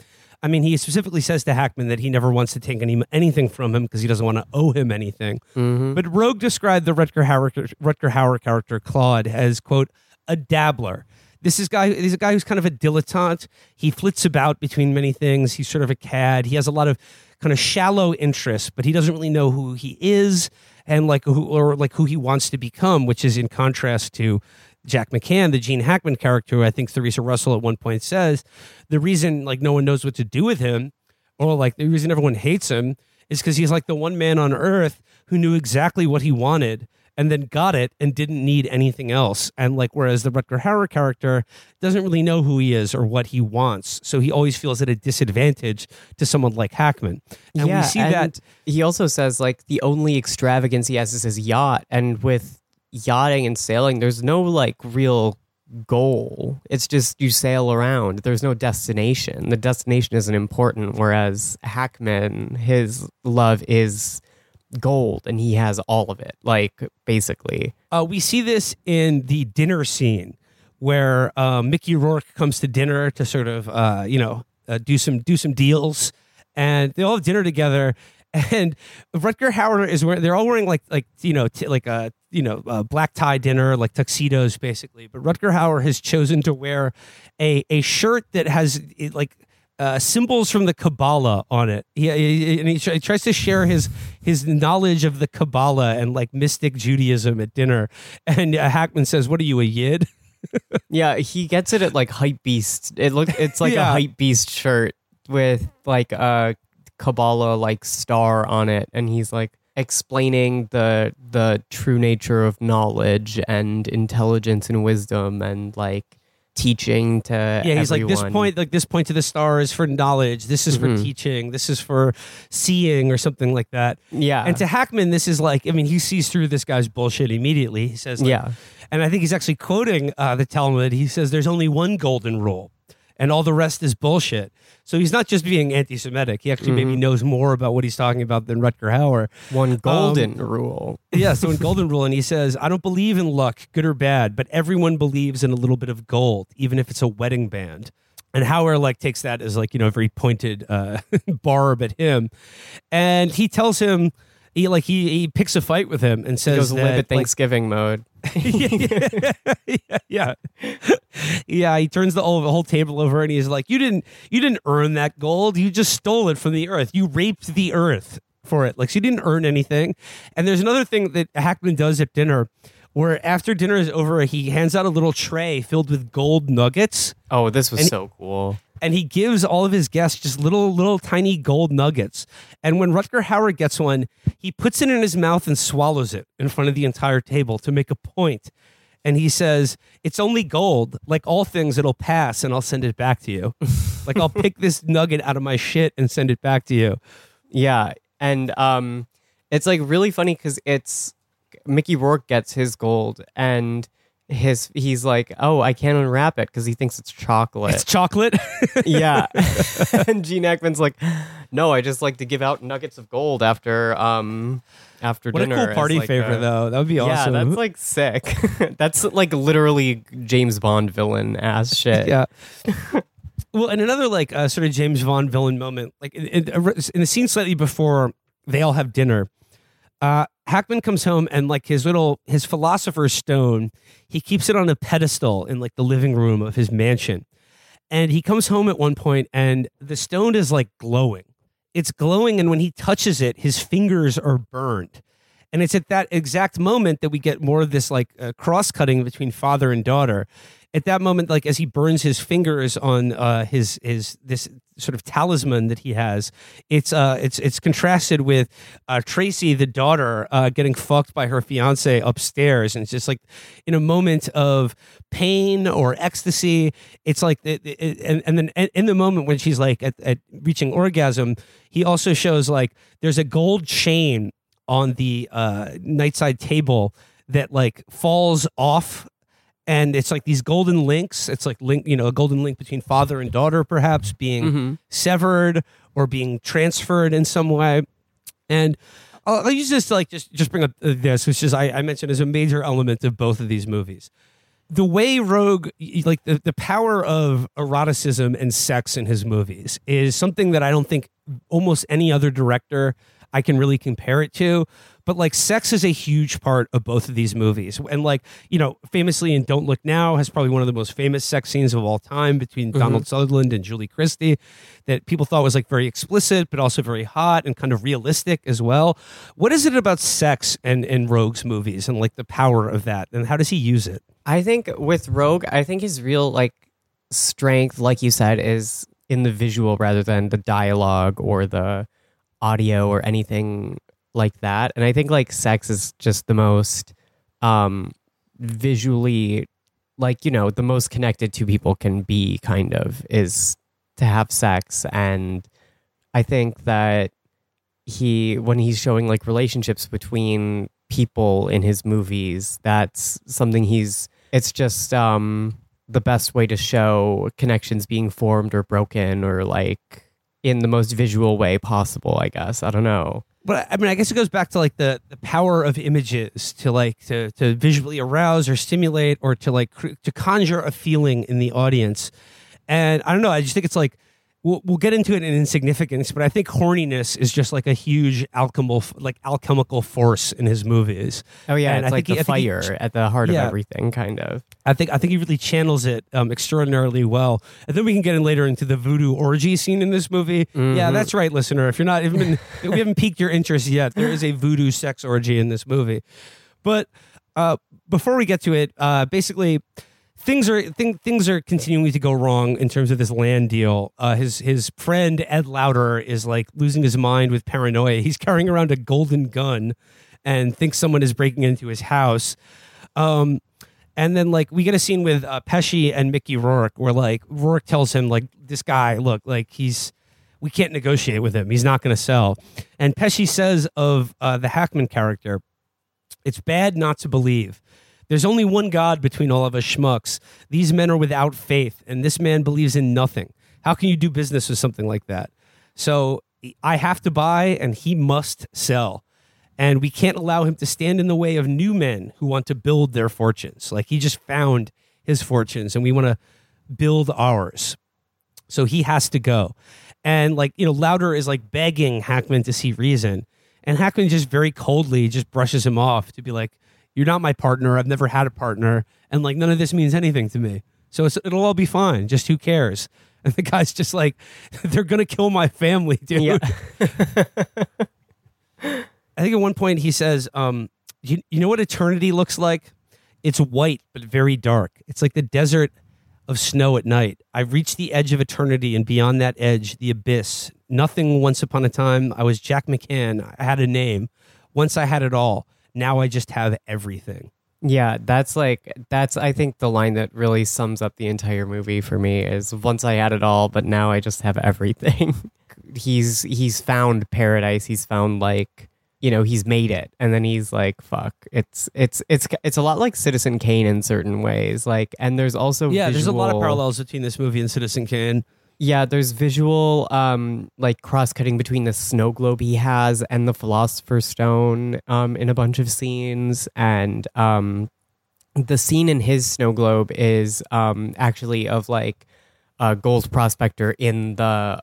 I mean, he specifically says to Hackman that he never wants to take any anything from him because he doesn't want to owe him anything. Mm-hmm. But Roeg described the Rutger Hauer, Rutger Hauer character Claude as quote a dabbler. This is guy. He's a guy who's kind of a dilettante. He flits about between many things. He's sort of a cad. He has a lot of kind of shallow interests, but he doesn't really know who he is and like who or like who he wants to become, which is in contrast to Jack McCann, the Gene Hackman character, who I think Theresa Russell at one point says the reason like no one knows what to do with him, or like the reason everyone hates him, is because he's like the one man on earth who knew exactly what he wanted and then got it and didn't need anything else. And like whereas the Rutger Hauer character doesn't really know who he is or what he wants, so he always feels at a disadvantage to someone like Hackman. And we see and that he also says like the only extravagance he has is his yacht, and with yachting and sailing, there's no like real goal. It's just you sail around. There's no destination. The destination isn't important. Whereas Hackman, his love is gold, and he has all of it. Like basically, Uh, we see this in the dinner scene where uh, Mickey Rourke comes to dinner to sort of uh, you know uh, do some do some deals, and they all have dinner together. And Rutger Hauer is wearing they're all wearing like like you know t- like a you know a black tie dinner like tuxedos basically. But Rutger Hauer has chosen to wear a a shirt that has it, like uh, symbols from the Kabbalah on it. He, he- and he, he tries to share his his knowledge of the Kabbalah and like mystic Judaism at dinner. And uh, Hackman says, "What are you a yid?" yeah, he gets it at like hype beast. It look it's like Yeah. a hype beast shirt with like a Kabbalah like star on it, and he's like explaining the the true nature of knowledge and intelligence and wisdom and like teaching to Yeah, he's like this point, like this point to the star is for knowledge. This is for Mhm. teaching. This is for seeing, or something like that. yeah And to Hackman, this is like, I mean, he sees through this guy's bullshit immediately. He says, like, yeah And I think he's actually quoting uh, the Talmud. He says there's only one golden rule, and all the rest is bullshit. So he's not just being anti-Semitic. He actually maybe knows more about what he's talking about than Rutger Hauer. one golden rule Yeah. So in Golden Rule, and he says, I don't believe in luck, good or bad, but everyone believes in a little bit of gold, even if it's a wedding band. And Hauer like takes that as like you know a very pointed uh, barb at him, and he tells him. He like he, he picks a fight with him and he says goes that, live at like, Thanksgiving mode yeah, yeah, yeah, yeah. He turns the whole, the whole table over and he's like, "You didn't, you didn't earn that gold. You just stole it from the earth. You raped the earth for it. Like so you didn't earn anything." And there's another thing that Hackman does at dinner, where after dinner is over, he hands out a little tray filled with gold nuggets, oh this was And- so cool and he gives all of his guests just little, little tiny gold nuggets. And when Rutger Hauer gets one, he puts it in his mouth and swallows it in front of the entire table to make a point. And he says, It's only gold. Like all things, it'll pass and I'll send it back to you. like I'll pick this nugget out of my shit and send it back to you. Yeah, and um, it's like really funny because it's Mickey Rourke gets his gold, and his he's like, "Oh, I can't unwrap it because he thinks it's chocolate." It's chocolate. yeah. and Gene Hackman's like, "No, I just like to give out nuggets of gold after um after what a dinner." cool party like, favorite, a- though. That would be awesome. Yeah, that's like sick. that's like literally James Bond villain ass shit. yeah. well, and another like uh, sort of James Bond villain moment, like in, in, in the scene slightly before they all have dinner, uh, Hackman comes home and like his little his philosopher's stone, he keeps it on a pedestal in like the living room of his mansion, and he comes home at one point and the stone is like glowing. It's glowing, and when he touches it, his fingers are burned. And it's at that exact moment that we get more of this like uh, cross cutting between father and daughter. At that moment, like as he burns his fingers on uh, his his this sort of talisman that he has, it's uh it's it's contrasted with uh, Tracy, the daughter, uh, getting fucked by her fiance upstairs, and it's just like in a moment of pain or ecstasy. It's like it, and and then in the moment when she's like at, at reaching orgasm, he also shows like there's a gold chain on the uh, nightside table that like falls off and it's like these golden links it's like link you know a golden link between father and daughter perhaps being Mhm. severed or being transferred in some way and I'll, I'll use this to like just just bring up uh, this which is I, I mentioned as a major element of both of these movies the way Roeg, like the, the power of eroticism and sex in his movies, is something that I don't think almost any other director I can really compare it to. But like, sex is a huge part of both of these movies. And like, you know, famously in Don't Look Now has probably one of the most famous sex scenes of all time between mm-hmm. Donald Sutherland and Julie Christie that people thought was like very explicit, but also very hot and kind of realistic as well. What is it about sex and, and Roeg's movies and like the power of that? And how does he use it? I think with Rogue, I think his real like strength, like you said, is in the visual rather than the dialogue or the audio or anything like that. And I think like sex is just the most um visually like, you know, the most connected two people can be kind of is to have sex and I think that he when he's showing like relationships between people in his movies that's something he's it's just um the best way to show connections being formed or broken or like in the most visual way possible i guess i don't know but I mean, I guess it goes back to like the, the power of images to like to, to visually arouse or stimulate or to like cr- to conjure a feeling in the audience. And I don't know. I just think it's like we'll, we'll get into it in insignificance, but I think horniness is just like a huge alchemical like alchemical force in his movies. oh yeah And it's I like think the he- fire at the heart Yeah. of everything kind of I think I think he really channels it um, extraordinarily well. And then we can get in later into the voodoo orgy scene in this movie. Yeah, that's right, listener. If you're not even we haven't piqued your interest yet, there is a voodoo sex orgy in this movie. But uh, before we get to it, uh, basically things are thing, things are continuing to go wrong in terms of this land deal. Uh, his his friend Ed Lauter is like losing his mind with paranoia. He's carrying around a golden gun and thinks someone is breaking into his house. Um, and then like we get a scene with uh, Pesci and Mickey Rourke where like Rourke tells him like this guy look like he's we can't negotiate with him. He's not going to sell. And Pesci says of uh, the Hackman character, it's bad not to believe. There's only one God between all of us schmucks. These men are without faith, and this man believes in nothing. How can you do business with something like that? So I have to buy, and he must sell. And we can't allow him to stand in the way of new men who want to build their fortunes. Like he just found his fortunes, and we want to build ours. So he has to go. And like, you know, Lauter is like begging Hackman to see reason. And Hackman just very coldly just brushes him off to be like, You're not my partner. I've never had a partner. And like, none of this means anything to me. So it's, it'll all be fine. Just who cares? And the guy's just like, They're going to kill my family, dude. Yeah. I think at one point he says, um, you, you know what eternity looks like? It's white, but very dark. It's like the desert of snow at night. I've reached the edge of eternity, and beyond that edge, the abyss. Nothing once upon a time. I was Jack McCann. I had a name. Once I had it all. Now I just have everything. Yeah, that's like that's I think the line that really sums up the entire movie for me is once I had it all, but now I just have everything. he's he's found paradise. He's found like you know he's made it and then he's like fuck it's it's it's it's a lot like citizen kane in certain ways like and there's also Yeah, there's a lot of parallels between this movie and Citizen Kane. Yeah there's visual um like cross-cutting between the snow globe he has and the philosopher's stone um in a bunch of scenes. And um the scene in his snow globe is um actually of like a gold prospector in the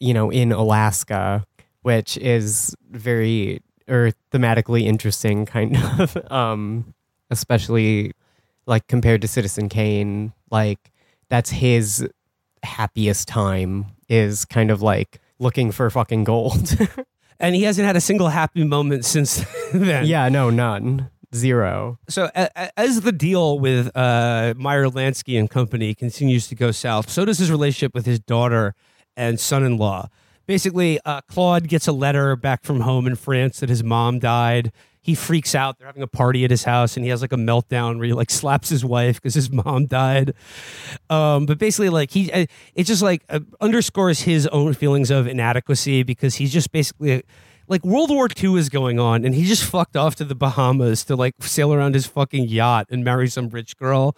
you know in alaska which is very or thematically interesting kind of um especially like compared to citizen kane. Like that's his happiest time is kind of like looking for fucking gold And he hasn't had a single happy moment since then. yeah no none zero So a- as the deal with uh, Meyer Lansky and company continues to go south, so does his relationship with his daughter and son-in-law. Basically, uh, Claude gets a letter back from home in France that his mom died. He freaks out. They're having a party at his house, and he has like a meltdown where he like slaps his wife because his mom died. Um, but basically, like he, uh, it just like uh, underscores his own feelings of inadequacy because he's just basically like World War II is going on, and he just fucked off to the Bahamas to like sail around his fucking yacht and marry some rich girl.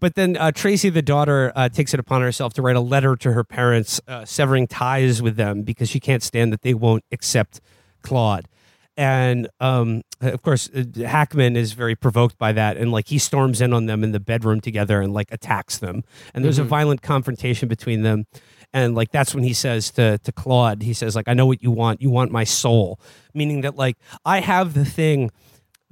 But then uh, Tracy, the daughter, uh, takes it upon herself to write a letter to her parents, uh, severing ties with them because she can't stand that they won't accept Claude. And um, of course, uh, Hackman is very provoked by that, and like he storms in on them in the bedroom together and like attacks them. And there's a violent confrontation between them. And like that's when he says to to Claude, he says like, "I know what you want. You want my soul," meaning that like I have the thing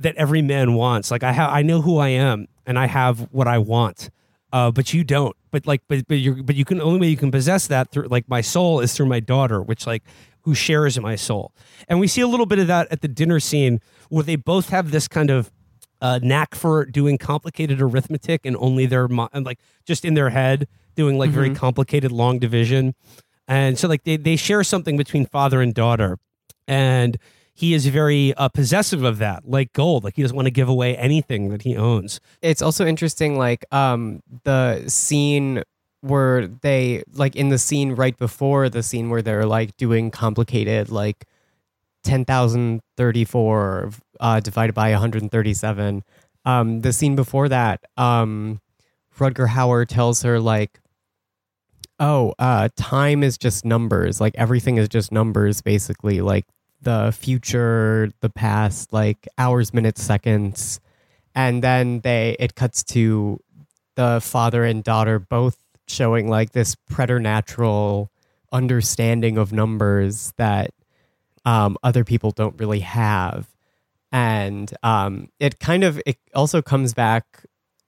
that every man wants. Like I have, I know who I am, and I have what I want. Uh, but you don't. But like, but but you but you can only way you can possess that through like my soul is through my daughter, which like who shares my soul. And we see a little bit of that at the dinner scene where they both have this kind of uh, knack for doing complicated arithmetic and only their and like just in their head doing like very complicated long division. And so like they they share something between father and daughter, and he is very uh, possessive of that, like gold. Like he doesn't want to give away anything that he owns. it's also interesting like um the scene where they like in the scene right before the scene where they're like doing complicated like 10,034 uh divided by 137 um the scene before that um Rutger Hauer tells her like oh uh time is just numbers. Like everything is just numbers basically. Like the future the past like hours minutes seconds. And then they it cuts to the father and daughter both showing like this preternatural understanding of numbers that um, other people don't really have. And um, it kind of it also comes back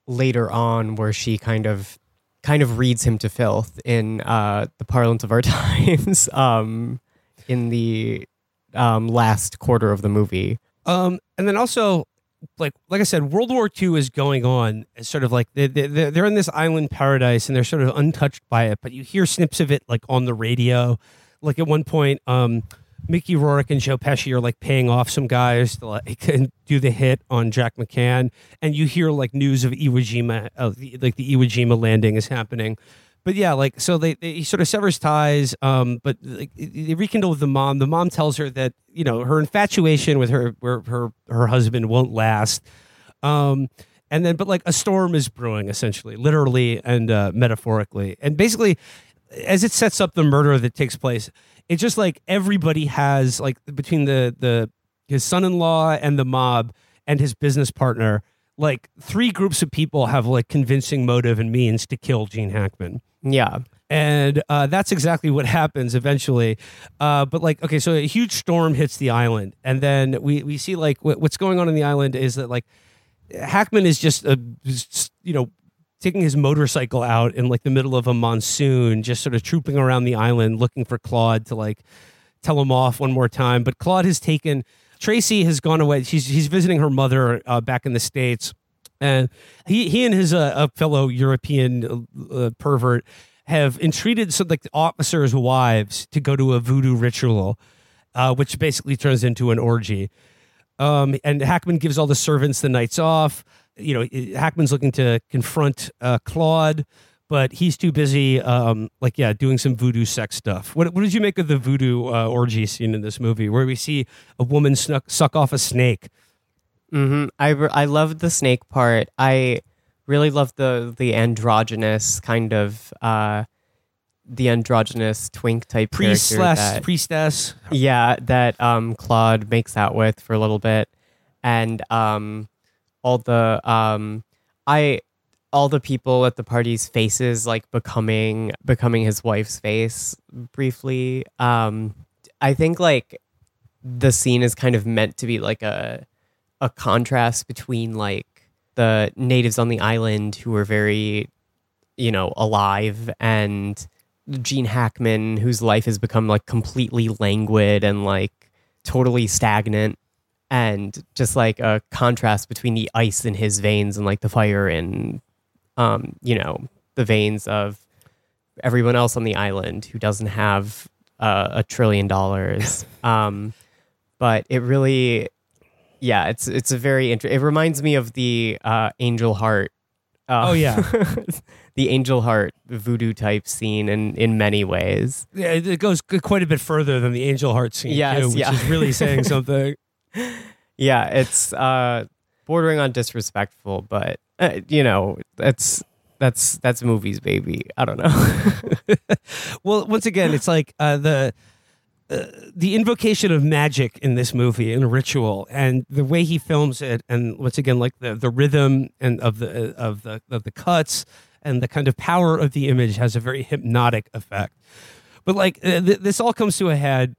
later on where she kind of kind of reads him to filth in uh, the parlance of our times um, in the um, last quarter of the movie. Um, and then also, like like I said, World War II is going on. It's sort of like they they they're in this island paradise and they're sort of untouched by it. But you hear snips of it like on the radio. Like at one point, um, Mickey Rourke and Joe Pesci are like paying off some guys to like do the hit on Jack McCann, and you hear like news of Iwo Jima, the, like the Iwo Jima landing is happening. But yeah, like so they, they he sort of severs ties. Um, but like, they rekindle with the mom. The mom tells her that you know her infatuation with her her her, her husband won't last. Um, and then but like a storm is brewing, essentially, literally and uh, metaphorically, and basically as it sets up the murder that takes place, it's just like everybody has like between the the his son-in-law and the mob and his business partner, like three groups of people have like convincing motive and means to kill Gene Hackman. yeah And uh, that's exactly what happens eventually. Uh, but like, okay, so a huge storm hits the island, and then we we see like what, what's going on in the island is that like Hackman is just uh, just, you know taking his motorcycle out in like the middle of a monsoon, just sort of trooping around the island looking for Claude to like tell him off one more time. But Claude has taken Tracy has gone away. She's he's visiting her mother uh, back in the states, and he he and his uh, uh, fellow European uh, pervert have entreated some like officers' wives to go to a voodoo ritual, uh, which basically turns into an orgy. Um, and Hackman gives all the servants the nights off. You know, Hackman's looking to confront uh, Claude, but he's too busy, um, like yeah, doing some voodoo sex stuff. What, what did you make of the voodoo uh, orgy scene in this movie, where we see a woman snuck, suck off a snake? hmm I re- I loved the snake part. I really loved the the androgynous kind of uh the androgynous twink type Priest character slash priestess. yeah that um Claude makes out with for a little bit, and um all the um I all the people at the party's faces like becoming becoming his wife's face briefly. Um I think like the scene is kind of meant to be like a a contrast between like the natives on the island who are very you know alive and Gene Hackman whose life has become like completely languid and like totally stagnant and just like a contrast between the ice in his veins and like the fire in um you know the veins of everyone else on the island who doesn't have uh, a trillion dollars um but it really yeah it's it's a very interesting. it reminds me of the uh angel heart uh, Oh, yeah. the angel heart voodoo type scene in in many ways Yeah, it goes quite a bit further than the angel heart scene, Yes, too, which yeah. is really saying something. yeah it's uh bordering on disrespectful but uh, you know that's that's that's movies baby i don't know well, once again, it's like uh, the uh, the invocation of magic in this movie and ritual, and the way he films it, and once again, like the the rhythm and of the of the of the cuts and the kind of power of the image has a very hypnotic effect. But like uh, th- this all comes to a head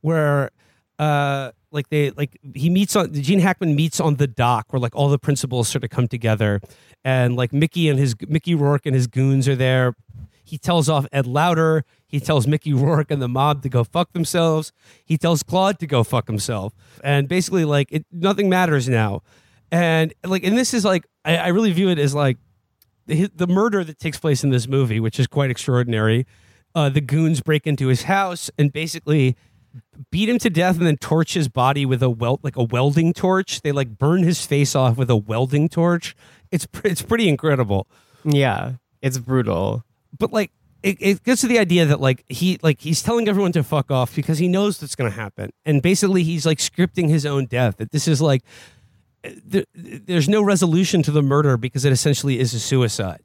where. Uh, like they like he meets on Gene Hackman meets on the dock where like all the principals sort of come together and like Mickey and his Mickey Rourke and his goons are there he tells off Ed Lauter. He tells Mickey Rourke and the mob to go fuck themselves. He tells Claude to go fuck himself. And basically, like, it, nothing matters now. And, like, and this is like, I, I really view it as like the, the murder that takes place in this movie, which is quite extraordinary. Uh, the goons break into his house and basically beat him to death and then torch his body with a weld like a welding torch. They like burn his face off with a welding torch. It's pr- it's pretty incredible. Yeah it's brutal. But like it, it gets to the idea that like he like he's telling everyone to fuck off because he knows that's going to happen. And basically he's like scripting his own death. That this is like there, there's no resolution to the murder because it essentially is a suicide.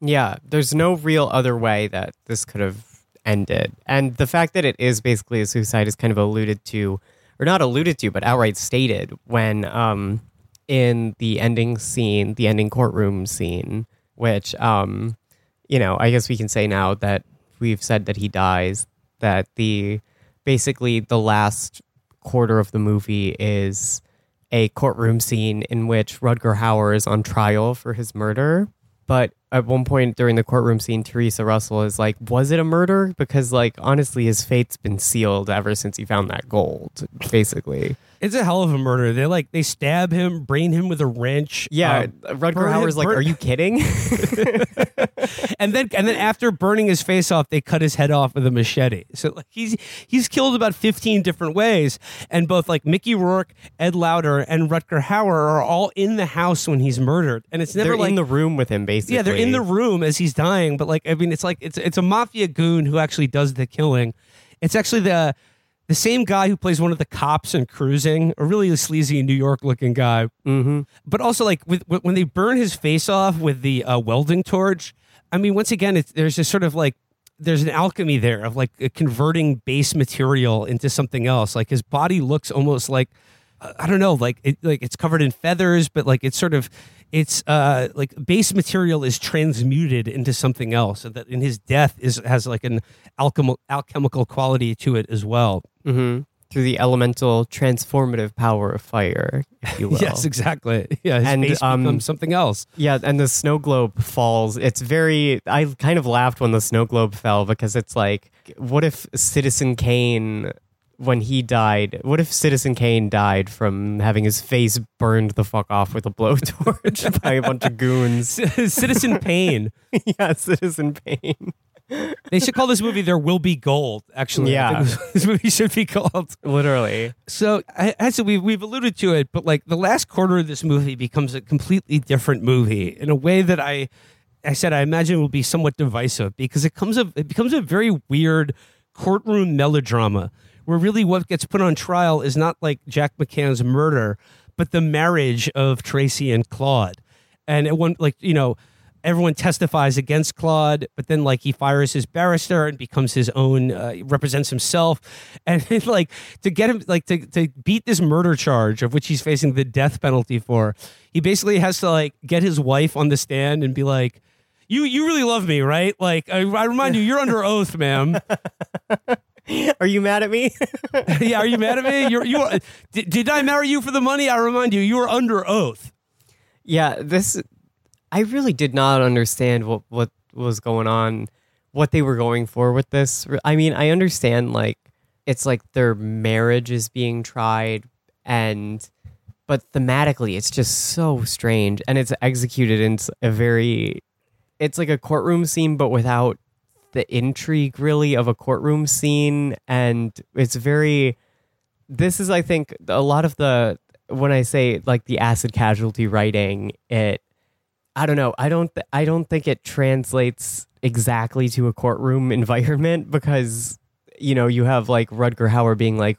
Yeah, there's no real other way that this could have ended. And the fact that it is basically a suicide is kind of alluded to, or not alluded to, but outright stated when um, in the ending scene, the ending courtroom scene, which, um, you know, I guess we can say now that we've said that he dies, that the basically the last quarter of the movie is a courtroom scene in which Rutger Hauer is on trial for his murder. But at one point during the courtroom scene, Theresa Russell is like, Was it a murder? Because, like, honestly, his fate's been sealed ever since he found that gold, basically. it's a hell of a murder they like they stab him brain him with a wrench Yeah, um, Rutger Hauer's like, Are you kidding? and then and then after burning his face off, they cut his head off with a machete. So like he's he's killed about fifteen different ways, and both like Mickey Rourke, Ed Lauter, and Rutger Hauer are all in the house when he's murdered, and it's never They're like in the room with him, basically. yeah, they're in the room as he's dying, but like I mean, it's like it's it's a mafia goon who actually does the killing. It's actually the the same guy who plays one of the cops in Cruising, a really sleazy New York looking guy. Mm-hmm. But also like with, when they burn his face off with the uh, welding torch. I mean, once again, it's, there's this sort of like there's an alchemy there of like converting base material into something else. Like his body looks almost like I don't know, like it like it's covered in feathers, but like it's sort of it's uh like base material is transmuted into something else, and that in his death is has like an alchemical alchemical quality to it as well. Mm-hmm. Through the elemental transformative power of fire, if you will. Yes, exactly. Yeah, And, um, something else. Yeah, and the snow globe falls. It's very. I kind of laughed when the snow globe fell because it's like, what if Citizen Kane, when he died, what if Citizen Kane died from having his face burned the fuck off with a blowtorch by a bunch of goons? Citizen Payne. yeah, Citizen Kane. They should call this movie "There Will Be Gold." Actually, Yeah. this movie should be called. Literally. So, I, I said we've we've alluded to it, but like the last quarter of this movie becomes a completely different movie in a way that I I said I imagine will be somewhat divisive because it comes a it becomes a very weird courtroom melodrama where really what gets put on trial is not like Jack McCann's murder, but the marriage of Tracy and Claude. And it one like you know everyone testifies against Claude, but then like he fires his barrister and becomes his own, uh, represents himself, and like to get him like to to beat this murder charge of which he's facing the death penalty for, he basically has to like get his wife on the stand and be like. You, you really love me, right? Like I, I remind you, you're under oath, ma'am. Are you mad at me? yeah, are you mad at me? You're, you are, did, did I marry you for the money? I remind you, you are under oath. yeah, this I really did not understand what what was going on, what they were going for with this. I mean, I understand like it's like their marriage is being tried and but thematically it's just so strange and it's executed in a very it's like a courtroom scene but without the intrigue really of a courtroom scene. And it's very this is i think a lot of the when i say like the acid casualty writing it i don't know. I don't th- i don't think it translates exactly to a courtroom environment because you know you have like rutger hauer being like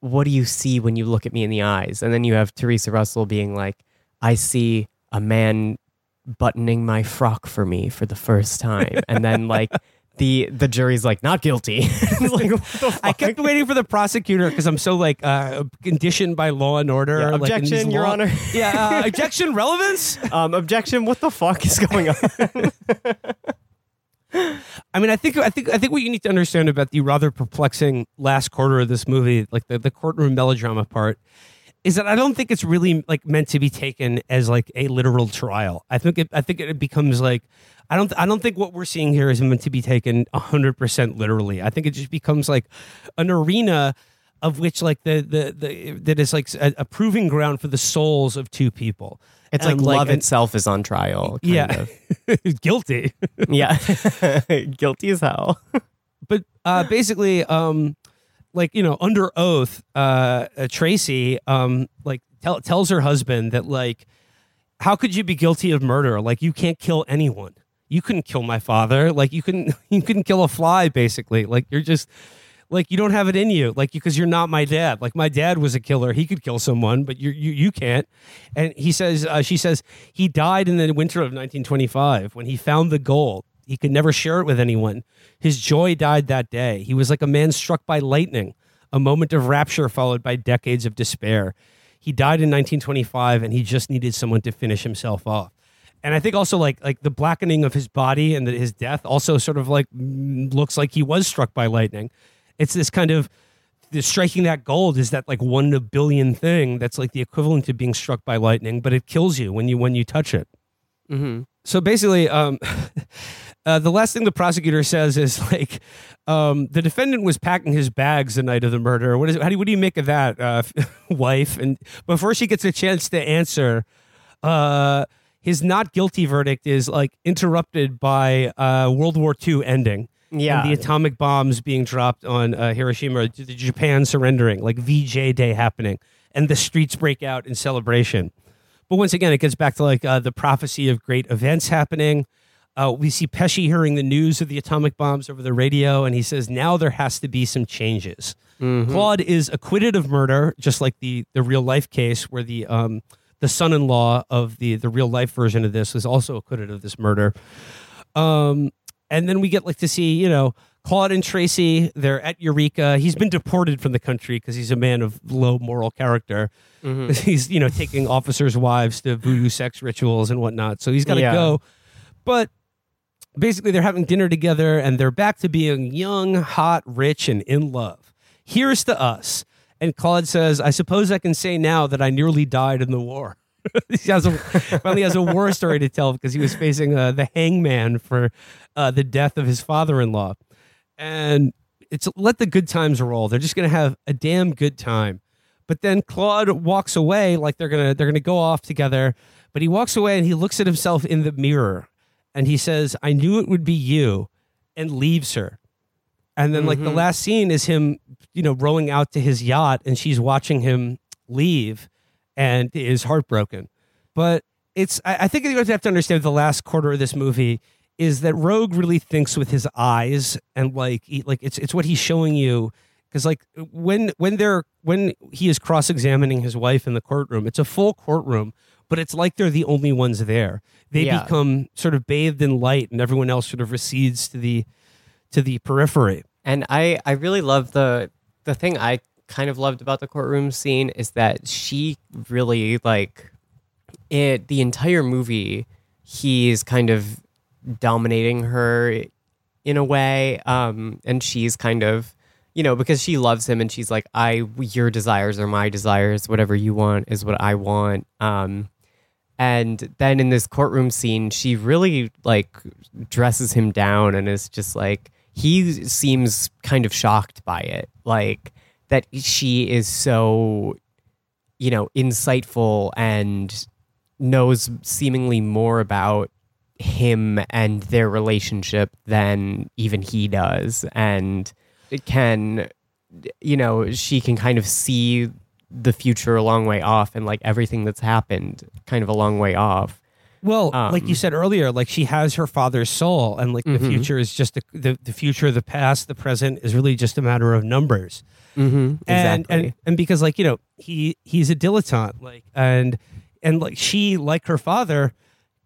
what do you see when you look at me in the eyes? And then you have theresa russell being like i see a man buttoning my frock for me for the first time and then like the the jury's like not guilty like, I kept waiting for the prosecutor because I'm so like uh, conditioned by law and order. Yeah, like, objection, Your law- Honor. Yeah, uh, objection, relevance. um objection what the fuck is going on I mean, I think I think I think what you need to understand about the rather perplexing last quarter of this movie, like the, the courtroom melodrama part, is that I don't think it's really like meant to be taken as like a literal trial. I think it I think it becomes like I don't I don't think what we're seeing here is meant to be taken hundred percent literally. I think it just becomes like an arena of which like the the, the that is like a, a proving ground for the souls of two people. it's like And, love and- itself is on trial kind yeah, of. guilty. yeah guilty as hell but uh, basically, um, like you know, under oath, uh, uh, Tracy, um, like tell, tells her husband that like, how could you be guilty of murder? Like, you can't kill anyone. You couldn't kill my father. Like, you couldn't you couldn't kill a fly. Basically, like you're just like you don't have it in you. Like, you because you're not my dad. Like, my dad was a killer. He could kill someone, but you you you can't. And he says, uh, she says, he died in the winter of 1925 when he found the gold. He could never share it with anyone. His joy died that day. He was like a man struck by lightning, a moment of rapture followed by decades of despair. He died in 1925 and he just needed someone to finish himself off. And I think also like like the blackening of his body and the, his death also sort of like mm, looks like he was struck by lightning. It's this kind of the striking that gold is that like one in a billion thing that's like the equivalent to being struck by lightning, but it kills you when you when you touch it. mm-hmm. So basically, um, uh, the last thing the prosecutor says is like, um, the defendant was packing his bags the night of the murder. What is? How do you, what do you make of that, uh, wife? And before she gets a chance to answer, uh, his not guilty verdict is like interrupted by uh, World War II ending. Yeah. and the atomic bombs being dropped on uh, Hiroshima, the Japan surrendering, like VJ Day happening, and the streets break out in celebration. But once again, it gets back to like uh, the prophecy of great events happening. Uh, we see Pesci hearing the news of the atomic bombs over the radio, and he says, "Now there has to be some changes." Claude is acquitted of murder, just like the the real life case where the um, the son-in-law of the the real life version of this was also acquitted of this murder. Um, and then we get like to see, you know, Claude and Tracy. They're at Eureka. He's been deported from the country because he's a man of low moral character. He's, you know, taking officers' wives to voodoo sex rituals and whatnot. So he's got to Yeah. go. But basically, they're having dinner together and they're back to being young, hot, rich, and in love. Here's to us. And Claude says, I suppose I can say now that I nearly died in the war. he has a, finally has a war story to tell because he was facing uh, the hangman for uh, the death of his father-in-law, and it's let the good times roll. They're just gonna have a damn good time. But then Claude walks away like they're gonna they're gonna go off together. But he walks away and he looks at himself in the mirror and he says, "I knew it would be you," and leaves her. And then like the mm-hmm. last scene is him, you know, rowing out to his yacht and she's watching him leave and is heartbroken. But it's I, I think you have to understand the last quarter of this movie is that Roeg really thinks with his eyes and like he, like it's it's what he's showing you because like when when they're when he is cross examining his wife in the courtroom, it's a full courtroom, but it's like they're the only ones there. They Yeah. become sort of bathed in light, and everyone else sort of recedes to the to the periphery. And I, I really love the the thing I kind of loved about the courtroom scene is that she really like it the entire movie he's kind of dominating her in a way um and she's kind of you know because she loves him and she's like I your desires are my desires whatever you want is what I want um and then in this courtroom scene she really like dresses him down and is just like he seems kind of shocked by it. Like that she is so you know insightful and knows seemingly more about him and their relationship than even he does. And it can you know she can kind of see the future a long way off and like everything that's happened kind of a long way off Well, like you Um, said earlier, like she has her father's soul, and like the Mhm. future is just the, the the future, the past, the present is really just a matter of numbers. mm-hmm, and exactly and and because like you know he he's a dilettante like and and like she like her father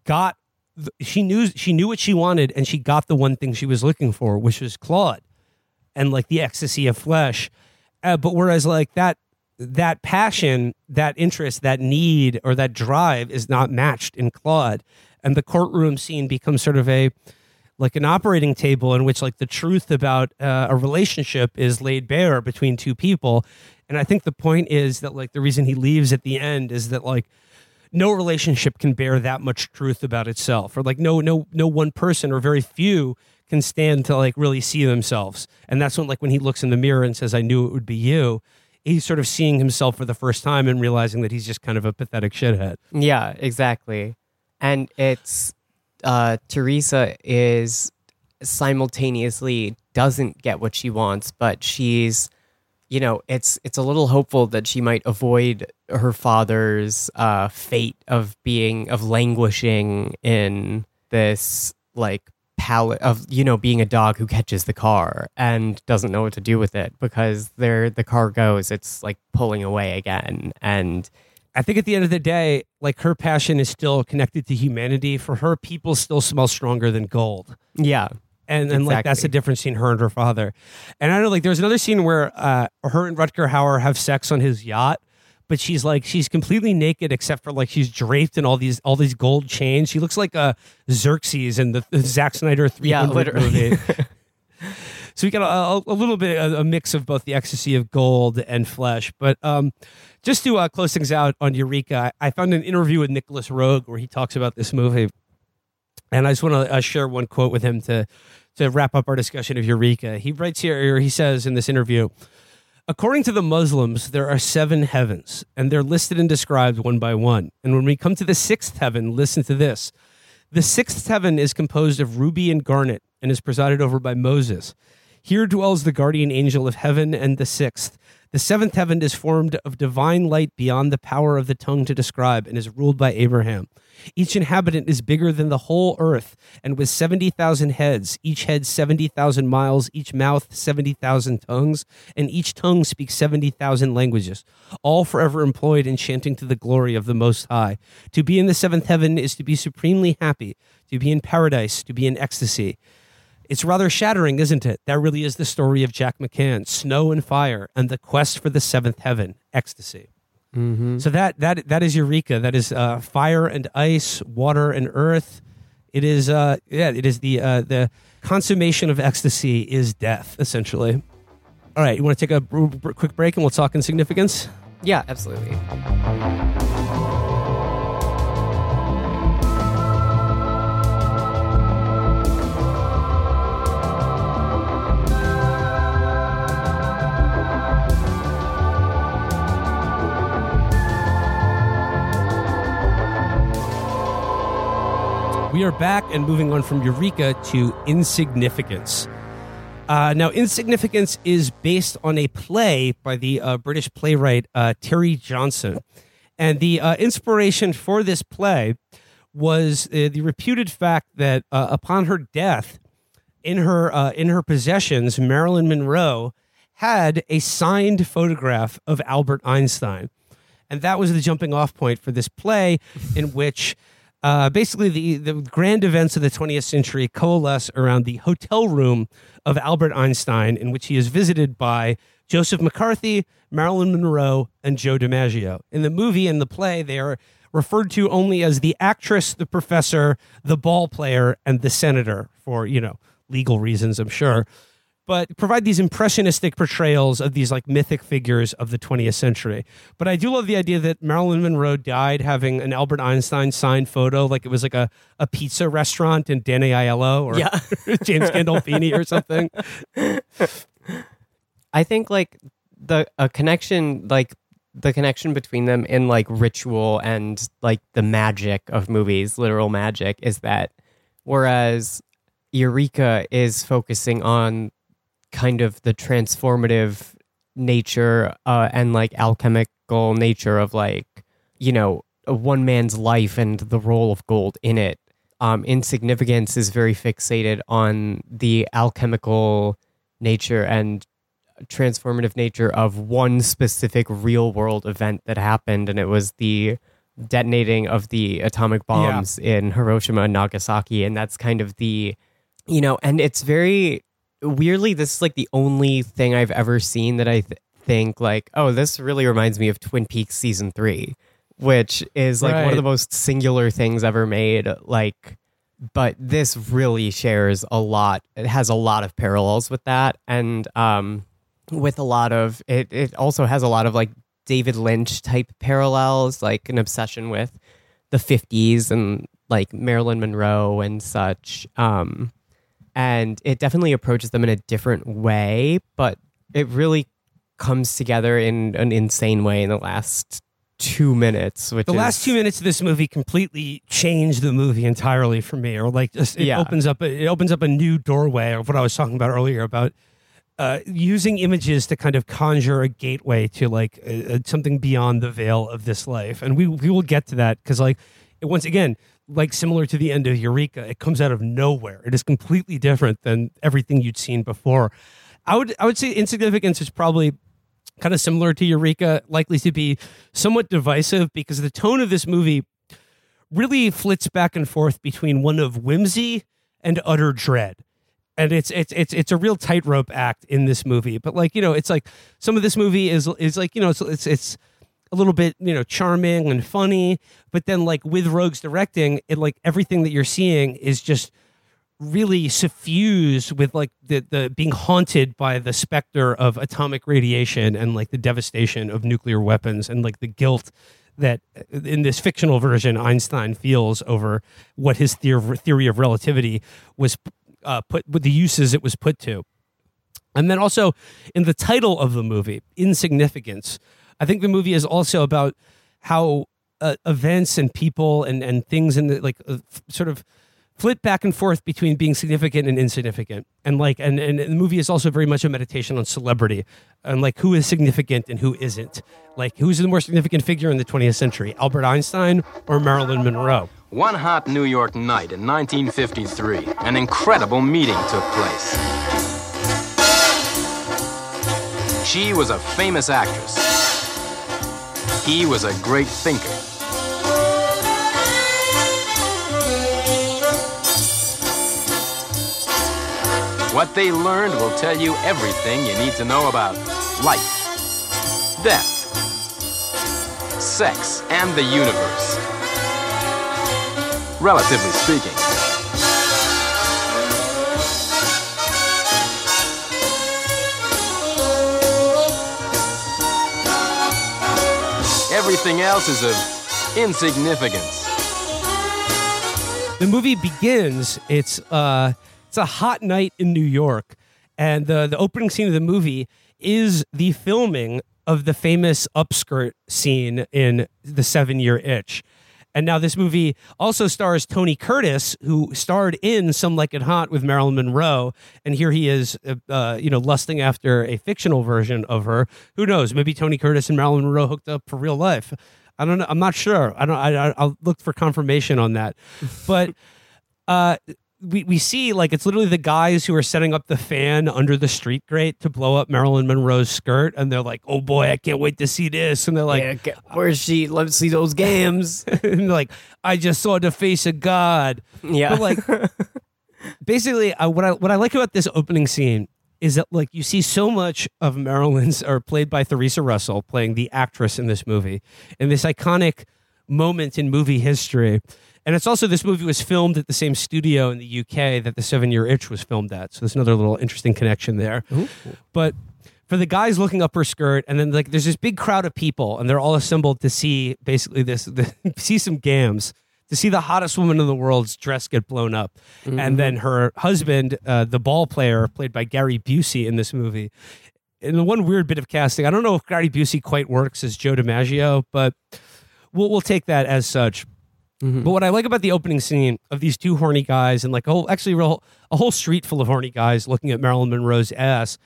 got th- she knew she knew what she wanted and she got the one thing she was looking for which was claude and like the ecstasy of flesh uh, but whereas like that that passion that interest that need or that drive is not matched in claude and the courtroom scene becomes sort of a like an operating table in which like the truth about uh, a relationship is laid bare between two people. And i think the point is that like the reason he leaves at the end is that like no relationship can bear that much truth about itself or like no no no one person or very few can stand to like really see themselves. And that's when like when he looks in the mirror and says i knew it would be you he's sort of seeing himself for the first time and realizing that he's just kind of a pathetic shithead Yeah, exactly. And it's uh Theresa is simultaneously doesn't get what she wants, but she's you know, it's it's a little hopeful that she might avoid her father's uh fate of being of languishing in this like palette of you know being a dog who catches the car and doesn't know what to do with it because there the car goes it's like pulling away again and I think at the end of the day, like her passion is still connected to humanity. For her, people still smell stronger than gold. yeah And and like that's the difference between her and her father. And I know like there's another scene where uh, her and Rutger Hauer have sex on his yacht, but she's like she's completely naked except for like she's draped in all these all these gold chains. She looks like a Xerxes in the, the Zack Snyder 300 Yeah, literally. movie. So we got a, a, a little bit a, a mix of both the ecstasy of gold and flesh. But um, just to uh, close things out on Eureka, I, I found an interview with Nicolas Roeg where he talks about this movie, and I just want to uh, share one quote with him to to wrap up our discussion of Eureka. He writes here, or he says in this interview. According to the Muslims, there are seven heavens, and they're listed and described one by one. And when we come to the sixth heaven, listen to this. The sixth heaven is composed of ruby and garnet and is presided over by Moses. Here dwells the guardian angel of heaven and the sixth. The seventh heaven is formed of divine light beyond the power of the tongue to describe and is ruled by Abraham. Each inhabitant is bigger than the whole earth and with 70,000 heads, each head 70,000 miles, each mouth 70,000 tongues, and each tongue speaks 70,000 languages, all forever employed in chanting to the glory of the Most High. To be in the seventh heaven is to be supremely happy, to be in paradise, to be in ecstasy. It's rather shattering, isn't it? That really is the story of Jack McCann, Snow and Fire, and the quest for the seventh heaven, ecstasy. So that that that is Eureka. That is uh, fire and ice, water and earth. It is uh, yeah. It is the uh, the consummation of ecstasy is death, essentially. All right, you want to take a br- br- quick break and we'll talk in significance. Yeah, absolutely. We are back and moving on from Eureka to Insignificance. Uh, now, Insignificance is based on a play by the uh, British playwright uh, Terry Johnson. And the uh, inspiration for this play was uh, the reputed fact that uh, upon her death, in her in her possessions, Marilyn Monroe had a signed photograph of Albert Einstein, and that was the jumping off point for this play, in which. Uh, basically, the, the grand events of the 20th century coalesce around the hotel room of Albert Einstein, in which he is visited by Joseph McCarthy, Marilyn Monroe, and Joe DiMaggio. In the movie and the play, they are referred to only as the actress, the professor, the ball player, and the senator for, you know, legal reasons, I'm sure. But provide these impressionistic portrayals of these like mythic figures of the 20th century. But I do love the idea that Marilyn Monroe died having an Albert Einstein signed photo, like it was like a, a pizza restaurant in Danny Aiello or Yeah. James Gandolfini or something. I think like the a connection like the connection between them in like ritual and like the magic of movies, literal magic, is that whereas Eureka is focusing on kind of the transformative nature uh, and like alchemical nature of like you know one man's life and the role of gold in it. Um, insignificance is very fixated on the alchemical nature and transformative nature of one specific real world event that happened, and it was the detonating of the atomic bombs in Hiroshima and Nagasaki. And that's kind of the, you know, and it's very weirdly, this is like the only thing I've ever seen that I th- think, like, oh, this really reminds me of Twin Peaks season three, which is like one of the most singular things ever made. Like, but this really shares a lot. It has a lot of parallels with that, and um, with a lot of it. It also has a lot of like David Lynch type parallels, like an obsession with the '50s and like Marilyn Monroe and such. Um, and it definitely approaches them in a different way, but it really comes together in an insane way in the last two minutes. Which The is, last two minutes of this movie completely changed the movie entirely for me, or like just it Yeah. opens up a, it opens up a new doorway of what I was talking about earlier about uh, using images to kind of conjure a gateway to like uh, something beyond the veil of this life, and we we will get to that because like once again. Like similar to the end of Eureka, it comes out of nowhere. It is completely different than everything you'd seen before. I would I would say insignificance is probably kind of similar to Eureka, likely to be somewhat divisive because the tone of this movie really flits back and forth between one of whimsy and utter dread. And it's it's it's it's a real tightrope act in this movie. But like, you know, it's like some of this movie is is like, you know, it's it's it's a little bit, you know, charming and funny, but then like with Roeg's directing, it like everything that you're seeing is just really suffused with like the the being haunted by the specter of atomic radiation and like the devastation of nuclear weapons and like the guilt that uh, in this fictional version Einstein feels over what his theory theory of relativity was uh, put with the uses it was put to. And then also in the title of the movie, Insignificance, I think the movie is also about how uh, events and people and, and things in the like uh, f- sort of flit back and forth between being significant and insignificant. And like and, and the movie is also very much a meditation on celebrity and like who is significant and who isn't. Like who's the more significant figure in the 20th century, Albert Einstein or Marilyn Monroe? One hot New York night in 1953, an incredible meeting took place. She was a famous actress. He was a great thinker. What they learned will tell you everything you need to know about life, death, sex, and the universe. Relatively speaking. Everything else is of insignificance. the movie begins it's uh it's a hot night in new york and the the opening scene of the movie is the filming of the famous upskirt scene in the seven year itch and now this movie also stars tony curtis who starred in some like it hot with marilyn monroe and here he is uh, uh, you know lusting after a fictional version of her who knows maybe tony curtis and marilyn monroe hooked up for real life I don't know. I'm not sure. I don't. I, I- I'll look for confirmation on that. But uh, we we see like it's literally the guys who are setting up the fan under the street grate to blow up Marilyn Monroe's skirt, and they're like, "Oh boy, I can't wait to see this." And they're like, Yeah, where's she? Let's see those games. and they're like, "I just saw the face of God." yeah. But like, basically, what I what I like about this opening scene is that like you see so much of Marilyn's, or played by Theresa Russell, playing the actress in this movie, in this iconic moment in movie history. And it's also this movie was filmed at the same studio in the UK that the Seven Year Itch was filmed at. So there's another little interesting connection there. But for the guys looking up her skirt, and then like there's this big crowd of people, and they're all assembled to see basically this, the, see some gams, to see the hottest woman in the world's dress get blown up, and then her husband, uh, the ball player played by Gary Busey in this movie. And the one weird bit of casting, I don't know if Gary Busey quite works as Joe DiMaggio, but we'll we'll take that as such. Mm-hmm. But what I like about the opening scene of these two horny guys and like a whole actually real, a whole street full of horny guys looking at Marilyn Monroe's ass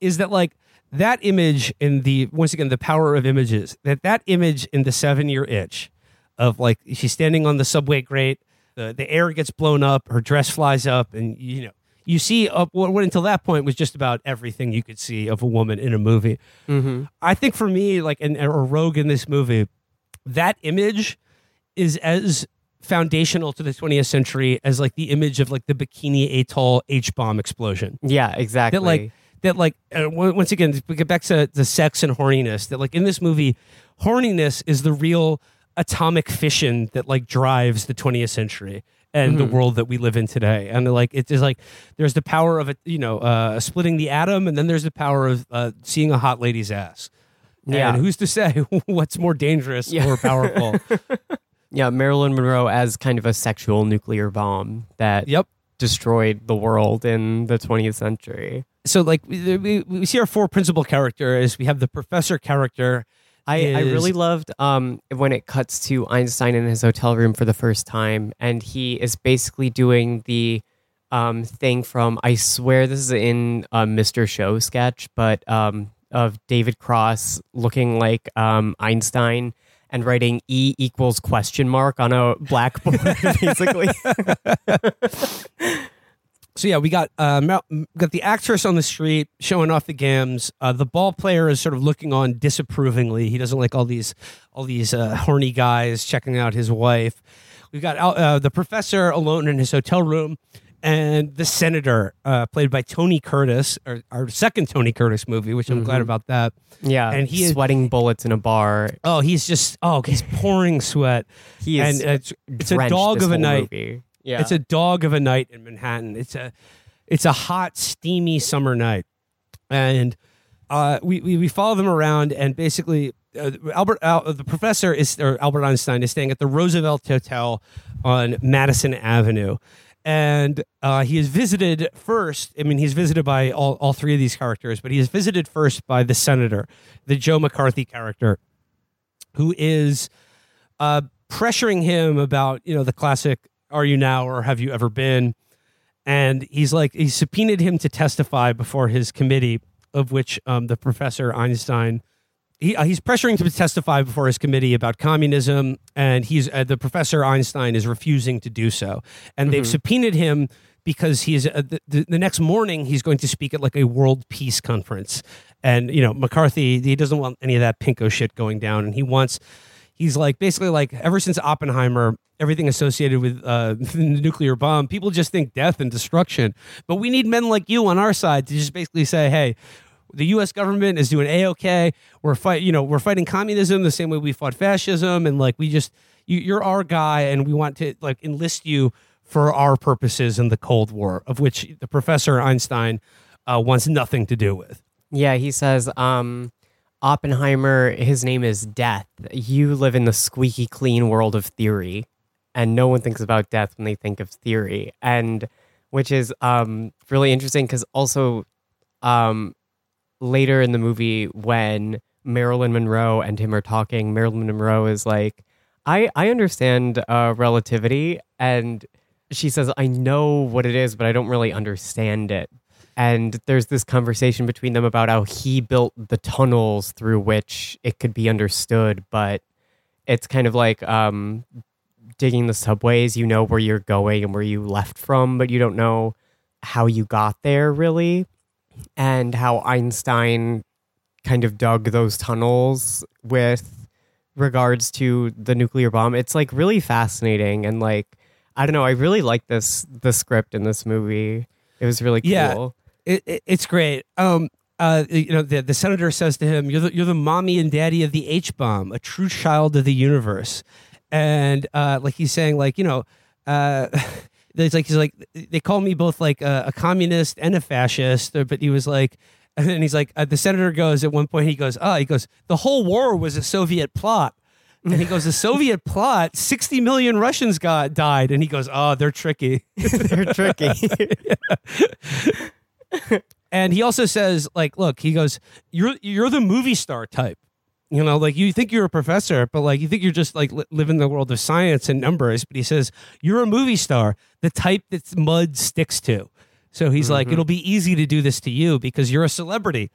is that like that image in the once again the power of images that that image in the seven year itch of like she's standing on the subway grate the, the air gets blown up her dress flies up and you know you see up what, what until that point was just about everything you could see of a woman in a movie. Mm-hmm. I think for me like and or Roeg in this movie that image is as foundational to the 20th century as like the image of like the bikini atoll h-bomb explosion. Yeah, exactly. that like that like uh, once again we get back to the sex and horniness that like in this movie horniness is the real atomic fission that like drives the 20th century and the world that we live in today. And like it's like there's the power of it you know uh splitting the atom and then there's the power of uh seeing a hot lady's ass Yeah. and who's to say what's more dangerous Yeah. or powerful yeah, Marilyn Monroe as kind of a sexual nuclear bomb that yep destroyed the world in the 20th century. so like we, we, we see our four principal characters we have the professor character I, I really loved um, when it cuts to Einstein in his hotel room for the first time, and he is basically doing the um, thing from I swear this is in a Mr. Show sketch, but um, of David Cross looking like um, Einstein and writing E equals question mark on a blackboard, basically. So yeah, we got uh, got the actress on the street showing off the gams. Uh, the ball player is sort of looking on disapprovingly. He doesn't like all these all these uh, horny guys checking out his wife. We've got uh, the professor alone in his hotel room, and the senator, uh, played by Tony Curtis, or our second Tony Curtis movie, which I'm glad about that. yeah, And he is- sweating bullets in a bar. Oh, he's just oh, he's pouring sweat. He is and it's it's a dog of a night. movie. Yeah, It's a dog of a night in Manhattan. It's a it's a hot, steamy summer night, and uh, we, we we follow them around, and basically uh, Albert Al, the professor is or Albert Einstein is staying at the Roosevelt Hotel on Madison Avenue. And uh, he is visited first. I mean, he's visited by all, all three of these characters, but he is visited first by the senator, the Joe McCarthy character, who is uh, pressuring him about you know the classic "Are you now or have you ever been?" And he's like he subpoenaed him to testify before his committee, of which um, the professor Einstein. He, uh, he's pressuring to testify before his committee about communism, and he's uh, the professor Einstein is refusing to do so, and they've subpoenaed him because he's uh, the, the, the next morning he's going to speak at like a world peace conference, and you know McCarthy he doesn't want any of that pinko shit going down, and he wants he's like basically like ever since Oppenheimer, everything associated with uh, the nuclear bomb, people just think death and destruction. But we need men like you on our side to just basically say, hey. The U.S. government is doing a okay. We're fight, you know, we're fighting communism the same way we fought fascism, and like we just, you, you're our guy, and we want to like enlist you for our purposes in the Cold War, of which the Professor Einstein uh, wants nothing to do with. Yeah, he says, um, Oppenheimer, his name is Death. You live in the squeaky clean world of theory, and no one thinks about death when they think of theory. And which is um, really interesting because also um, later in the movie, when Marilyn Monroe and him are talking, Marilyn Monroe is like, I, I understand uh, relativity. And she says, I know what it is, but I don't really understand it and there's this conversation between them about how he built the tunnels through which it could be understood but it's kind of like um, digging the subways. You know where you're going and where you left from, but you don't know how you got there really, and how Einstein kind of dug those tunnels with regards to the nuclear bomb. It's like really fascinating and like I don't know. I really like this the script in this movie. It was really cool. Yeah. It, it, it's great. Um, uh, you know, the, the senator says to him, "You're the you're the mommy and daddy of the H bomb, a true child of the universe," and uh, like he's saying, like you know, uh, there's like he's like they call me both like a, a communist and a fascist, but he was like. And then he's like, uh, the senator goes at one point, he goes, oh, he goes, the whole war was a Soviet plot. And he goes, the Soviet plot, 60 million Russians got died. And he goes, oh, they're tricky. They're tricky. and he also says, like, look, he goes, you're you're the movie star type. You know, like you think you're a professor, but like you think you're just like li- live in the world of science and numbers. But he says you're a movie star, the type that mud sticks to. So he's like, it'll be easy to do this to you because you're a celebrity,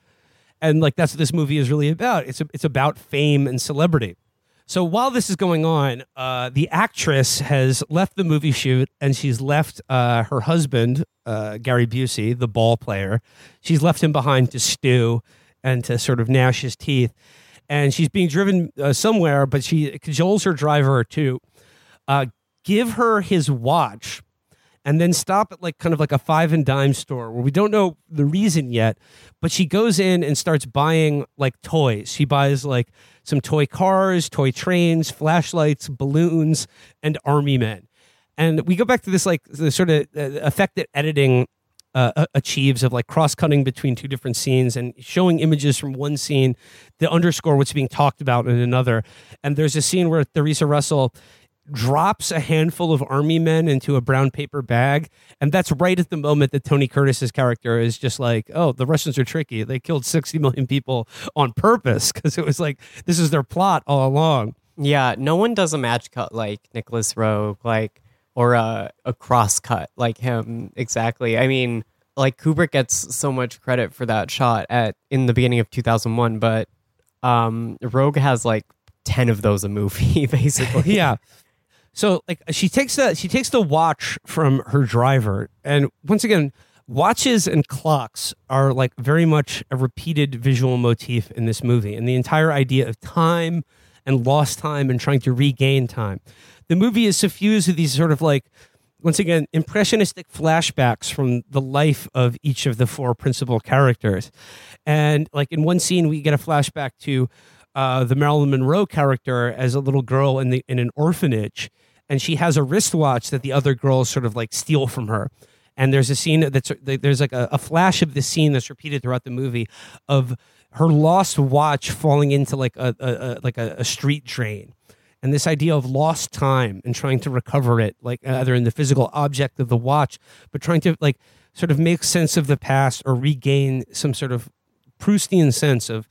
and like that's what this movie is really about. It's it's about fame and celebrity. So while this is going on, uh, the actress has left the movie shoot and she's left uh, her husband, uh, Gary Busey, the ball player. She's left him behind to stew and to sort of gnash his teeth. And she's being driven uh, somewhere, but she cajoles her driver to uh, give her his watch and then stop at like kind of like a five and dime store where we don't know the reason yet but she goes in and starts buying like toys. She buys like some toy cars toy trains flashlights balloons and army men. And we go back to this like the sort of uh, effect that editing uh, achieves of like cross cutting between two different scenes and showing images from one scene to underscore what's being talked about in another. And there's a scene where Theresa Russell drops a handful of army men into a brown paper bag and that's right at the moment that tony curtis's character is just like oh the russians are tricky. They killed 60 million people on purpose. Because it was like this is their plot all along. Yeah, no one does a match cut like Nicolas Roeg, like or a a cross cut like him exactly. I mean, like Kubrick gets so much credit for that shot at in the beginning of 2001, but um Roeg has like 10 of those a movie basically. yeah. So like she takes the she takes the watch from her driver, and once again, watches and clocks are like very much a repeated visual motif in this movie, and the entire idea of time and lost time and trying to regain time. The movie is suffused with these sort of like once again impressionistic flashbacks from the life of each of the four principal characters. And like in one scene we get a flashback to uh, the marilyn monroe character as a little girl in the in an orphanage and she has a wristwatch that the other girls sort of like steal from her. And there's a scene that's there's like a, a flash of this scene that's repeated throughout the movie of her lost watch falling into like a, a, a like a, a street drain and this idea of lost time and trying to recover it like uh, either in the physical object of the watch but trying to like sort of make sense of the past or regain some sort of proustian sense of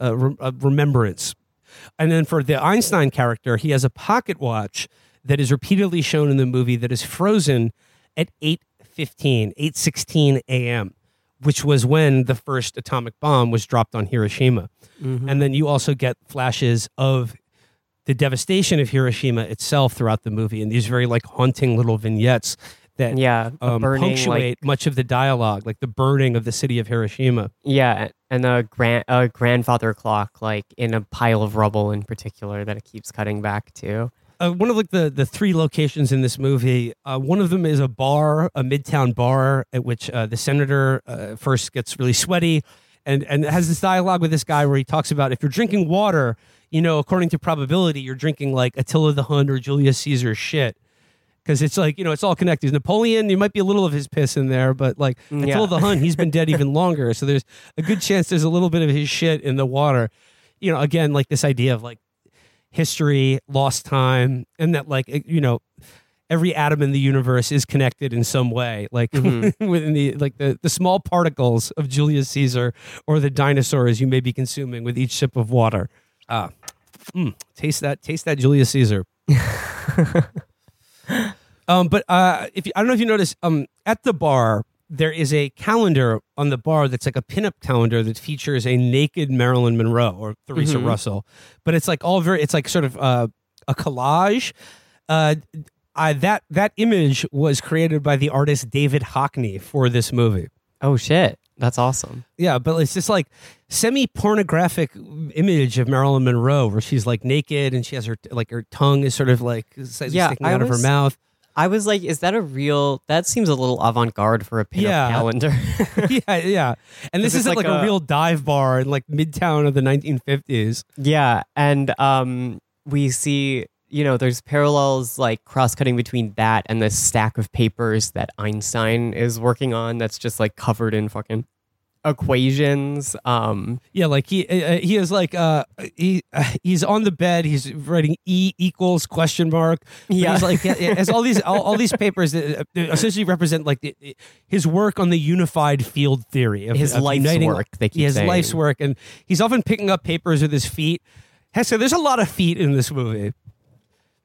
uh, re- of uh, remembrance. And then for the einstein character he has a pocket watch that is repeatedly shown in the movie that is frozen at 8.15 8.16 a.m which was when the first atomic bomb was dropped on hiroshima. Mm-hmm. And then you also get flashes of the devastation of Hiroshima itself throughout the movie, and these very like haunting little vignettes that Yeah, um, burning, punctuate much of the dialogue, like the burning of the city of Hiroshima. Yeah, and a grand a grandfather clock like in a pile of rubble in particular that it keeps cutting back to. Uh, one of like the the three locations in this movie, uh, one of them is a bar, a midtown bar, at which uh, the senator uh, first gets really sweaty, and and has this dialogue with this guy where he talks about if you're drinking water, you know, according to probability, you're drinking like Attila the Hun or Julius Caesar's shit. Because it's like, you know, it's all connected. Napoleon, there might be a little of his piss in there, but like Mm, Attila the Hun, he's been dead even longer. So there's a good chance there's a little bit of his shit in the water. You know, again, like this idea of like history, lost time, and that like, you know, every atom in the universe is connected in some way. Like Mm-hmm. within the like the, the small particles of Julius Caesar or the dinosaurs you may be consuming with each sip of water. Ah. Mm, taste that taste that Julius Caesar. um, but uh, if you, I don't know if you noticed, um, at the bar, there is a calendar on the bar that's like a pinup calendar that features a naked Marilyn Monroe or Theresa Mhm. Russell, but it's like all very it's like sort of uh, a collage. Uh, I, that that image was created by the artist David Hockney for this movie. Oh shit, that's awesome. Yeah, but it's just like semi pornographic image of Marilyn Monroe where she's like naked and she has her like her tongue is sort of like Yeah, sticking I out of her mouth. I was like, is that a real? That seems a little avant-garde for a pinup Yeah. calendar. yeah, yeah. And this isn't like, like a, a- real dive bar in like Midtown of the 1950s. yeah, and um, we see, you know, there's parallels like cross-cutting between that and the stack of papers that Einstein is working on. That's just like covered in fucking equations. Um, Yeah, like he uh, he is like uh he uh, he's on the bed. He's writing E equals question mark. Yeah. he's like yeah, yeah, has all these all, all these papers that uh, essentially represent like the, his work on the unified field theory of His of life's uniting- work, they keep his saying. life's work, and he's often picking up papers with his feet. Hester, there's a lot of feet in this movie.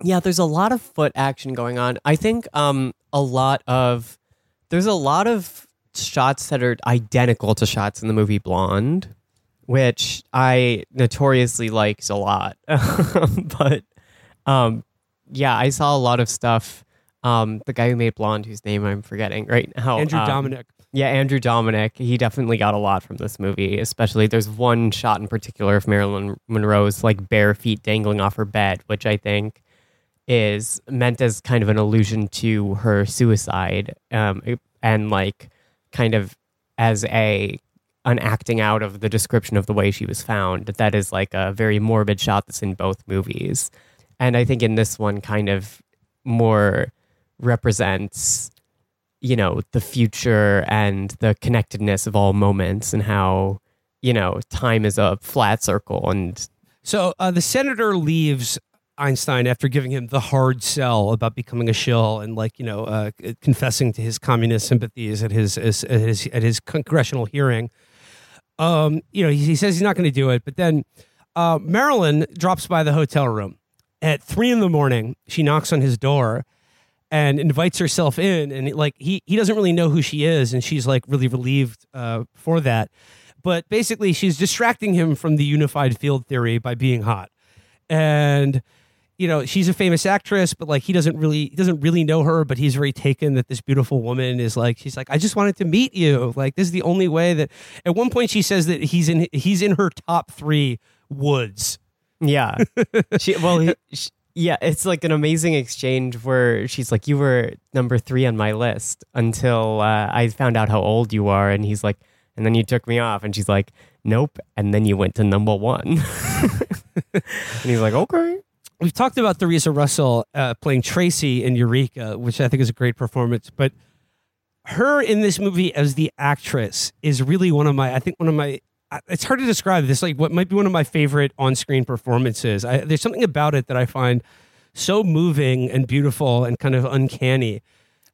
Yeah, there's a lot of foot action going on. I think um a lot of there's a lot of shots that are identical to shots in the movie Blonde, which I notoriously liked a lot. but um yeah, I saw a lot of stuff. Um the guy who made Blonde, whose name I'm forgetting right now. Andrew um, Dominik. Yeah, Andrew Dominik. He definitely got a lot from this movie. Especially, there's one shot in particular of Marilyn Monroe's like bare feet dangling off her bed, which I think is meant as kind of an allusion to her suicide, um, and like kind of as a an acting out of the description of the way she was found. That is like a very morbid shot that's in both movies, and I think in this one, kind of more represents you know the future and the connectedness of all moments and how you know time is a flat circle and So uh, the senator leaves Einstein after giving him the hard sell about becoming a shill and like you know uh, confessing to his communist sympathies at his, his at his at his congressional hearing. Um, you know, he, he says he's not going to do it, but then uh, Marilyn drops by the hotel room at three in the morning. She knocks on his door and invites herself in, and like he he doesn't really know who she is, and she's like really relieved uh, for that. But basically, she's distracting him from the unified field theory by being hot, and you know she's a famous actress, but like he doesn't really he doesn't really know her, but he's very taken that this beautiful woman is like she's like I just wanted to meet you. Like this is the only way that. At one point, she says that he's in he's in her top three woods. yeah she well he, sh yeah it's like an amazing exchange where she's like you were number three on my list until uh, i found out how old you are and he's like and then you took me off and she's like nope and then you went to number one and he's like okay we've talked about Theresa Russell uh, playing Tracy in Eureka, which I think is a great performance. But her in this movie as the actress is really one of my, I think one of my it's hard to describe this. Like what might be one of my favorite on-screen performances. I, there's something about it that I find so moving and beautiful and kind of uncanny.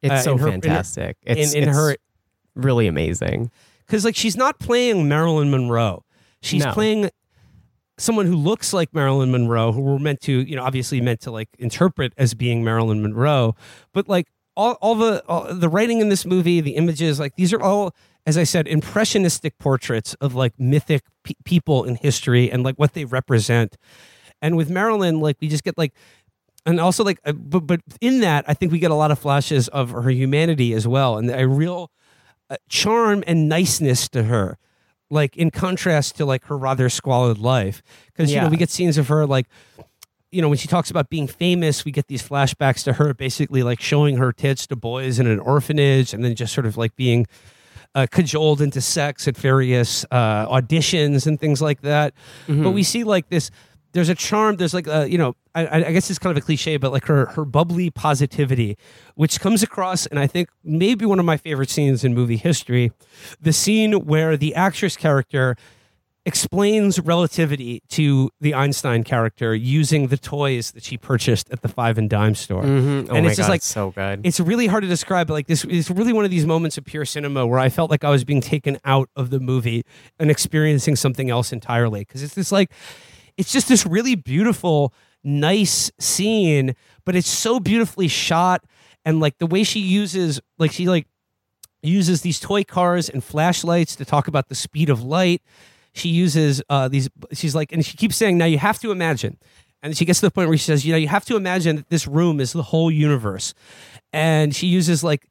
it's Uh, so in her- in fantastic it's, in, in it's her really amazing because like she's not playing Marilyn Monroe. She's No. playing someone who looks like Marilyn Monroe, who we're meant to, you know, obviously meant to like interpret as being Marilyn Monroe. But like all, all the all, the writing in this movie, the images, like these are all, as I said, impressionistic portraits of like mythic pe- people in history and like what they represent. And with Marilyn, like we just get like and also like uh, but but in that i think we get a lot of flashes of her humanity as well and a real uh, charm and niceness to her like in contrast to like her rather squalid life. Because you know we get scenes of her like you know when she talks about being famous we get these flashbacks to her basically like showing her tits to boys in an orphanage and then just sort of like being uh, cajoled into sex at various uh, auditions and things like that. But we see like this there's a charm there's like a you know I, I guess it's kind of a cliche but like her her bubbly positivity which comes across and i think maybe one of my favorite scenes in movie history the scene where the actress character explains relativity to the einstein character using the toys that she purchased at the five and dime store Mhm. oh and it's just God, like so good it's really hard to describe. But like this is really one of these moments of pure cinema where I felt like I was being taken out of the movie and experiencing something else entirely. Because it's this like, it's just this really beautiful, nice scene, but it's so beautifully shot and like the way she uses, like she like uses these toy cars and flashlights to talk about the speed of light. She uses uh, these. She's like, and she keeps saying, "Now you have to imagine." And she gets to the point where she says, "You know, you have to imagine that this room is the whole universe." And she uses like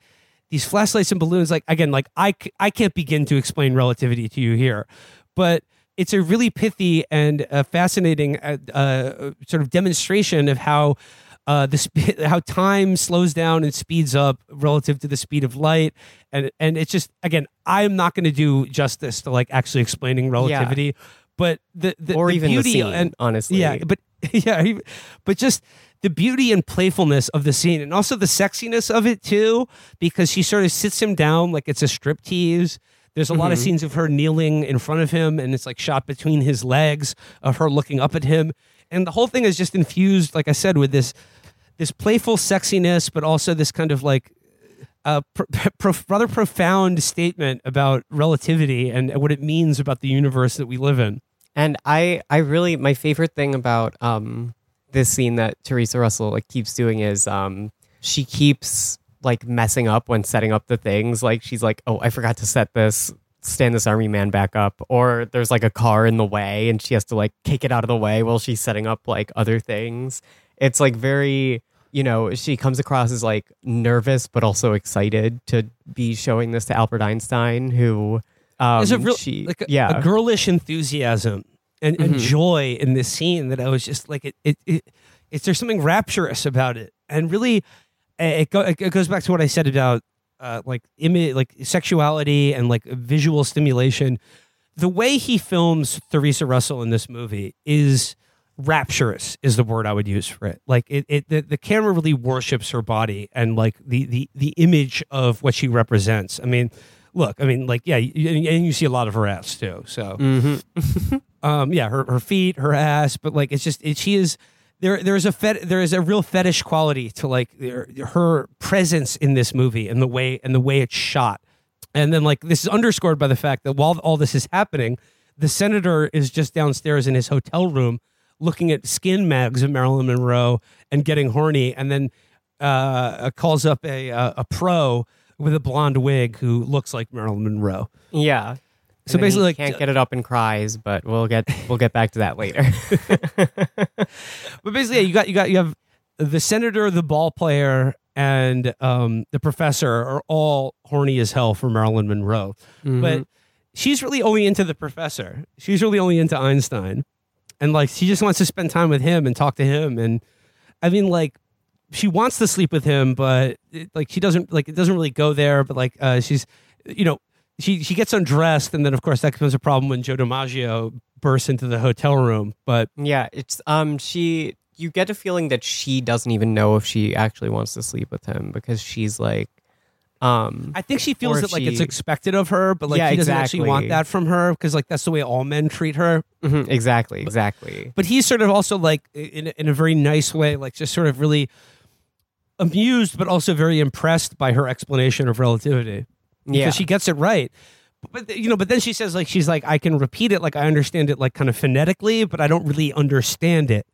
these flashlights and balloons. Like again, like I I can't begin to explain relativity to you here, but it's a really pithy and uh, fascinating uh, uh, sort of demonstration of how uh, the sp- how time slows down and speeds up relative to the speed of light, and and it's just again, I'm not going to do justice to like actually explaining relativity, but the, the or the even beauty the scene, and honestly. yeah, but yeah, but just the beauty and playfulness of the scene, and also the sexiness of it too, because she sort of sits him down like it's a strip tease. There's a lot of Mhm. scenes of her kneeling in front of him, and it's like shot between his legs of her looking up at him, and the whole thing is just infused, like I said, with this this playful sexiness, but also this kind of like a rather profound statement about relativity and what it means about the universe that we live in. And I, I really, my favorite thing about um, this scene that Theresa Russell like keeps doing is um, she keeps like messing up when setting up the things. Like she's like, oh, I forgot to set this, stand this army man back up, or there's like a car in the way, and she has to like kick it out of the way while she's setting up like other things. It's like very. You know, she comes across as like nervous, but also excited to be showing this to Albert Einstein, who um, There's a real she, like a, yeah, a girlish enthusiasm and, and Mhm. joy in this scene that I was just like it it, it it's there's something rapturous about it and really it, go, it goes back to what I said about uh, like image like sexuality and like visual stimulation the way he films Theresa Russell in this movie is rapturous is the word I would use for it. Like it, it the, the camera really worships her body and like the the the image of what she represents. I mean, look, I mean, like yeah, you, and you see a lot of her ass too. So Mhm. um, yeah, her her feet, her ass, but like it's just it, she is there. There is a fet, there is a real fetish quality to like her, presence in this movie and the way and the way it's shot. And then like this is underscored by the fact that while all this is happening, the senator is just downstairs in his hotel room looking at skin mags of Marilyn Monroe and getting horny, and then uh, calls up a uh, a pro with a blonde wig who looks like Marilyn Monroe. Yeah. So basically, like, can't get it up and cries, but we'll get we'll get back to that later. But basically, yeah, you got you got you have the senator, the ball player, and um, the professor are all horny as hell for Marilyn Monroe. Mm-hmm. But she's really only into the professor. She's really only into Einstein, and like she just wants to spend time with him and talk to him. And I mean, like she wants to sleep with him, but it, like she doesn't like it doesn't really go there. But like uh, she's you know she she gets undressed, and then of course that becomes a problem when Joe DiMaggio bursts into the hotel room. But yeah, it's um she you get a feeling that she doesn't even know if she actually wants to sleep with him because she's like um I think she feels that like it's expected of her, but like Yeah, he doesn't actually want that from her because like that's the way all men treat her. mhm, exactly, exactly. But he's sort of also like in in a very nice way, like just sort of really amused, but also very impressed by her explanation of relativity. Yeah. because she gets it right. But you know, but then she says like she's like I can repeat it, like I understand it, like kind of phonetically, but I don't really understand it.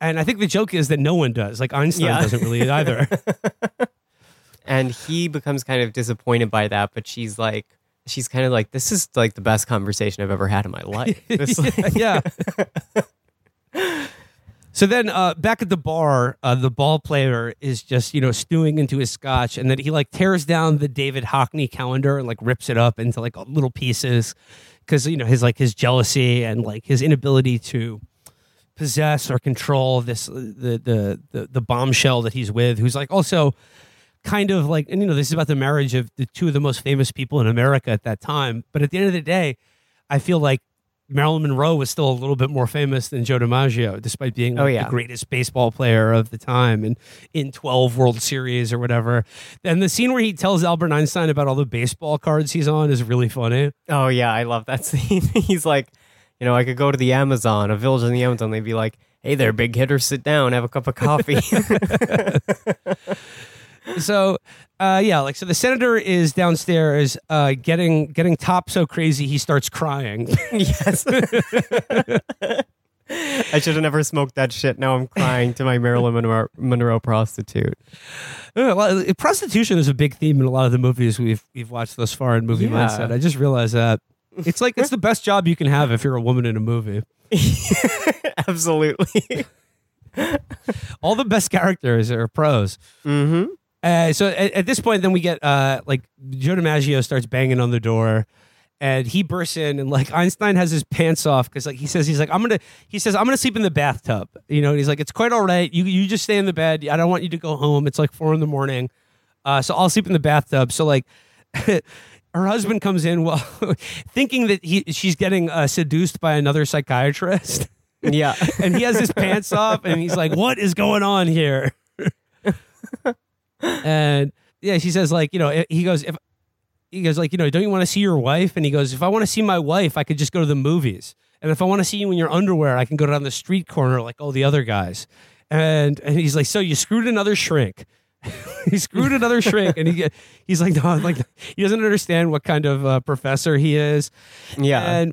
And I think the joke is that no one does. Like Einstein Yeah. doesn't really either. and he becomes kind of disappointed by that, but she's like she's kind of like this is like the best conversation I've ever had in my life. This, like- yeah. So then, uh, back at the bar, uh, the ball player is just you know stewing into his scotch, and then he like tears down the David Hockney calendar and like rips it up into like little pieces because you know his like his jealousy and like his inability to possess or control this the the the, the bombshell that he's with, who's like also kind of like and you know this is about the marriage of the two of the most famous people in America at that time. But at the end of the day, I feel like Marilyn Monroe was still a little bit more famous than Joe DiMaggio, despite being Oh, yeah. the greatest baseball player of the time and in 12 World Series or whatever. And the scene where he tells Albert Einstein about all the baseball cards he's on is really funny. Oh yeah, I love that scene. He's like, you know, I could go to the Amazon, a village in the Amazon. They'd be like, "Hey there, big hitter, sit down, have a cup of coffee." so uh, yeah, like so the senator is downstairs uh, getting getting top so crazy he starts crying. yes. I should have never smoked that shit. Now I'm crying to my Marilyn Monroe, Monroe prostitute. Yeah, well, uh, prostitution is a big theme in a lot of the movies we've we've watched thus far in movie Yeah. mindset. I just realized that it's like it's the best job you can have if you're a woman in a movie. Absolutely. All the best characters are pros. mm-hmm. Uh, so at, at this point, then we get uh, like Joe DiMaggio starts banging on the door, and he bursts in, and like Einstein has his pants off because like he says he's like I'm gonna he says I'm gonna sleep in the bathtub, you know, and he's like it's quite all right. You you just stay in the bed. I don't want you to go home. It's like four in the morning, uh, so I'll sleep in the bathtub. So like. Her husband comes in while thinking that he she's getting uh, seduced by another psychiatrist, Yeah. and he has his pants off, and he's like, "What is going on here?" And yeah, she says like, you know, he goes if he goes like, you know, don't you want to see your wife? And he goes, if I want to see my wife, I could just go to the movies. And if I want to see you in your underwear, I can go down the street corner like all the other guys. And and he's like, so you screwed another shrink. he screwed another shrink, and he he's like, no, like he doesn't understand what kind of uh, professor he is. Yeah. And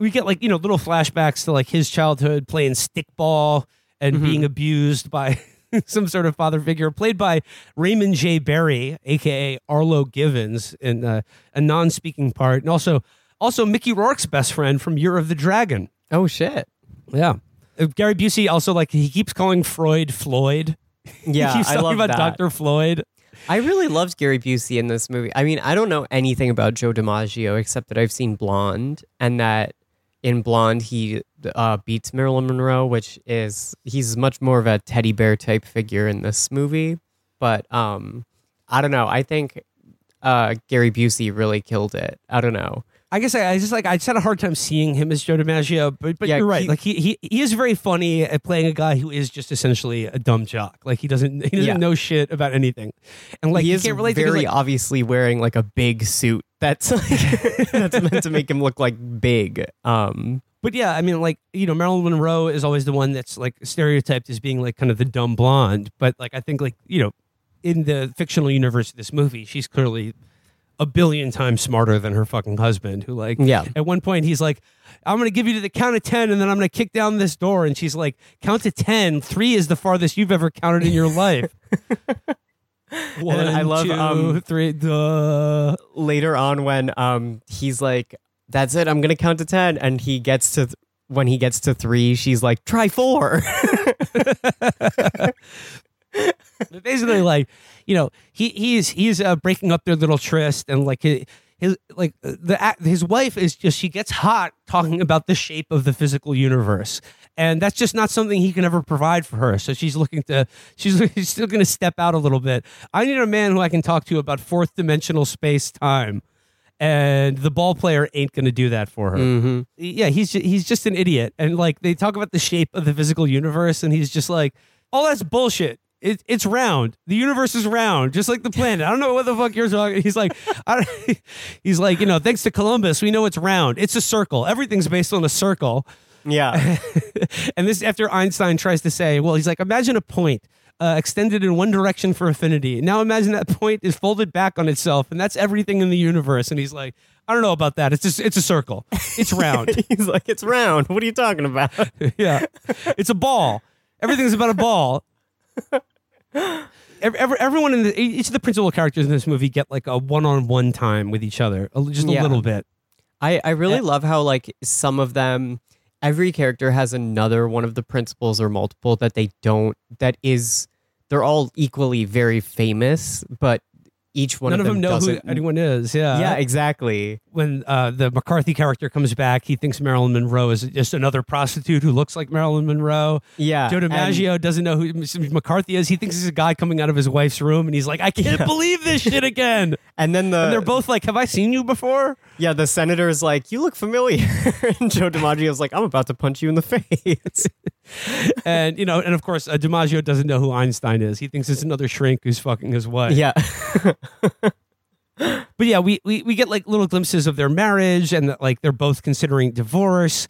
we get like, you know, little flashbacks to like his childhood playing stickball and Mm-hmm. being abused by some sort of father figure, played by Raymond J. Barry, aka Arlo Givens, in uh, a non-speaking part, and also also Mickey Rourke's best friend from Year of the Dragon. oh shit. Yeah. Uh, Gary Busey also like he keeps calling Freud Floyd. Yeah, he keeps I talking about. Dr. Floyd. I really loved Gary Busey in this movie. I mean, I don't know anything about Joe DiMaggio except that I've seen Blonde, and that in Blonde he uh, beats Marilyn Monroe, which is he's much more of a teddy bear type figure in this movie. But um, I don't know. I think uh, Gary Busey really killed it. I don't know. I guess I, I just like I just had a hard time seeing him as Joe DiMaggio, but but Yeah, you're right. he- like he, he he is very funny at playing a guy who is just essentially a dumb jock. Like he doesn't he doesn't Yeah. know shit about anything, and like he you is can't relate to very him, like, obviously wearing like a big suit. That's like, that's meant to make him look like big. Um, But yeah, I mean, like you know, Marilyn Monroe is always the one that's like stereotyped as being like kind of the dumb blonde. But like I think like you know, in the fictional universe of this movie, she's clearly a billion times smarter than her fucking husband. Who like Yeah. at one point he's like, I'm gonna give you to the count of ten, and then I'm gonna kick down this door, and she's like, count to ten. Three is the farthest you've ever counted in your life. One, then I love, two, um, three, duh. later on when um he's like that's it i'm gonna count to 10 and he gets to th- when he gets to three she's like try four basically like you know he he's he's uh, breaking up their little tryst and like his, his like the his wife is just she gets hot talking about the shape of the physical universe. And that's just not something he can ever provide for her. So she's looking to she's, she's still going to step out a little bit. I need a man who i can talk to about fourth dimensional space time and the ball player ain't going to do that for her. Yeah, he's he's just an idiot. And like they talk about the shape of the physical universe, and he's just like, "Oh, that's bullshit. It, it's round. The universe is round, just like the planet. I don't know what the fuck you're talking." He's like, I don't, he's like, you know, thanks to Columbus, we know it's round. It's a circle. Everything's based on a circle. yeah and this after Einstein tries to say, well, he's like, imagine a point. Uh, extended in one direction for affinity. Now imagine that point is folded back on itself, and that's everything in the universe. And he's like, I don't know about that. It's just it's a circle. It's round. he's like it's round what are you talking about yeah, it's a ball. Everything's about a ball. Every, every, everyone in the each of the principal characters in this movie get like a one-on-one time with each other, just a Yeah. little bit. i i really Uh, love how like some of them every character has another one of the principles or multiple that they don't that is they're all equally very famous but each one None of them, them know who anyone is. Yeah, yeah exactly When uh, the McCarthy character comes back, he thinks Marilyn Monroe is just another prostitute who looks like Marilyn Monroe. yeah Joe DiMaggio doesn't know who McCarthy is. He thinks he's a guy coming out of his wife's room, and he's like, "I can't Yeah. believe this shit again." and then the and they're both like, "Have I seen you before?" Yeah, the senator's like, "You look familiar," and Joe DiMaggio DiMaggio's like, "I'm about to punch you in the face." and you know, and of course, uh, DiMaggio doesn't know who Einstein is. He thinks it's another shrink who's fucking his wife. yeah, But yeah, we, we we get like little glimpses of their marriage and that like they're both considering divorce,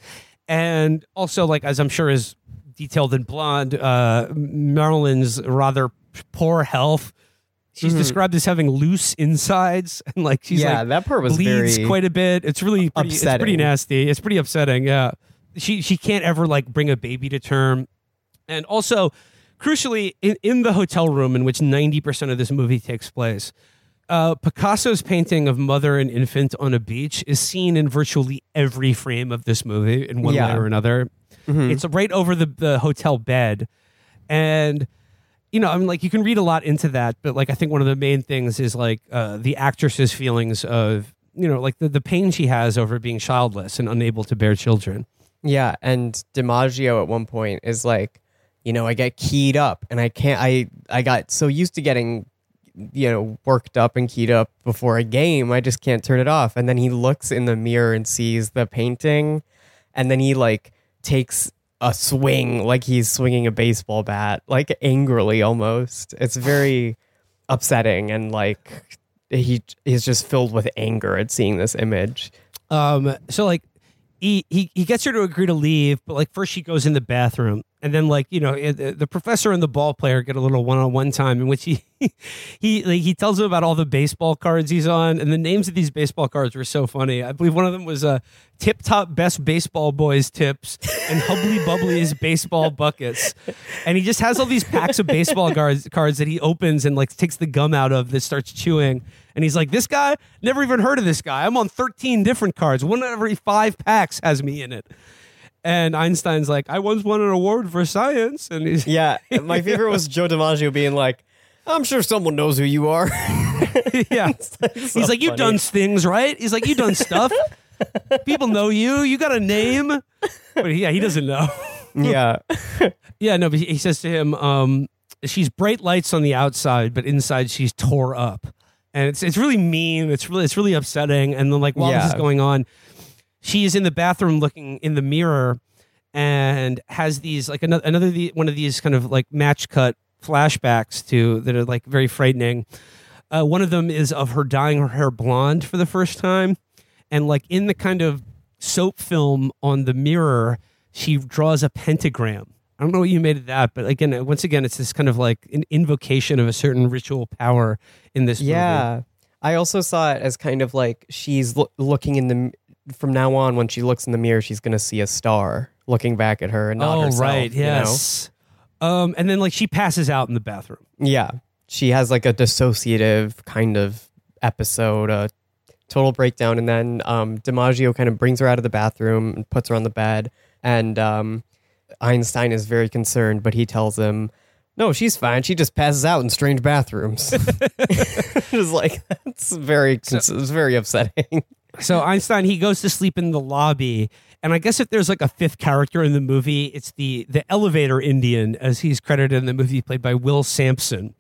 and also like as I'm sure is detailed in Blonde, uh, Marilyn's rather poor health. She's Mhm. described as having loose insides and like she's yeah, like that part was bleeds very quite a bit. It's really pretty, it's pretty nasty. It's pretty upsetting. Yeah. She she can't ever like bring a baby to term, and also crucially in, in the hotel room in which ninety percent of this movie takes place. Uh, Picasso's painting of mother and infant on a beach is seen in virtually every frame of this movie in one Yeah. way or another. It's right over the, the hotel bed. And, you know, I mean, like, you can read a lot into that, but, like, I think one of the main things is, like, uh, the actress's feelings of, you know, like the, the pain she has over being childless and unable to bear children. Yeah, and DiMaggio at one point is like, you know, I get keyed up and I can't I I got so used to getting you know, worked up and keyed up before a game, I just can't turn it off. And then he looks in the mirror and sees the painting and then he like takes a swing like he's swinging a baseball bat, like angrily almost. It's very upsetting and like he is just filled with anger at seeing this image. Um, so like he, he he gets her to agree to leave, but like first she goes in the bathroom, and then like you know the, the professor and the ball player get a little one on one time in which he he like, he tells him about all the baseball cards he's on, and the names of these baseball cards were so funny. I believe one of them was uh, Tip Top Best Baseball Boys Tips and Hubbly Bubbly's Baseball Buckets, and he just has all these packs of baseball cards cards that he opens and like takes the gum out of that starts chewing. And he's like, This guy, never even heard of this guy. I'm on 13 different cards. One of every five packs has me in it. And Einstein's like, I once won an award for science. And he's, Yeah, my favorite was Joe DiMaggio being like, "I'm sure someone knows who you are." yeah. he's like, You've done things, right? He's like, You've done stuff. People know you. You got a name. But yeah, he doesn't know. yeah, Yeah, no, but he, he says to him, um, she's bright lights on the outside, but inside she's tore up. And it's it's really mean. It's really it's really upsetting. And then like while this is going on, she is in the bathroom looking in the mirror and has these like another another the, one of these kind of like match cut flashbacks to that are like very frightening. Uh, one of them is of her dyeing her hair blonde for the first time, and like in the kind of soap film on the mirror, she draws a pentagram. I don't know what you made of that, but again, once again, it's this kind of like an invocation of a certain ritual power in this movie. yeah. I also saw it as kind of like she's lo- looking in the from now on when she looks in the mirror, she's gonna see a star looking back at her and not oh, herself. right. you know? Yes. Um, and then like she passes out in the bathroom. Yeah, she has like a dissociative kind of episode, a total breakdown, and then um, DiMaggio kind of brings her out of the bathroom and puts her on the bed, and um, Einstein is very concerned, but he tells him, "No, she's fine. She just passes out in strange bathrooms." it's like that's very, it's very upsetting. So Einstein he goes to sleep in the lobby, and I guess if there's like a fifth character in the movie, it's the the elevator Indian, as he's credited in the movie, played by Will Sampson,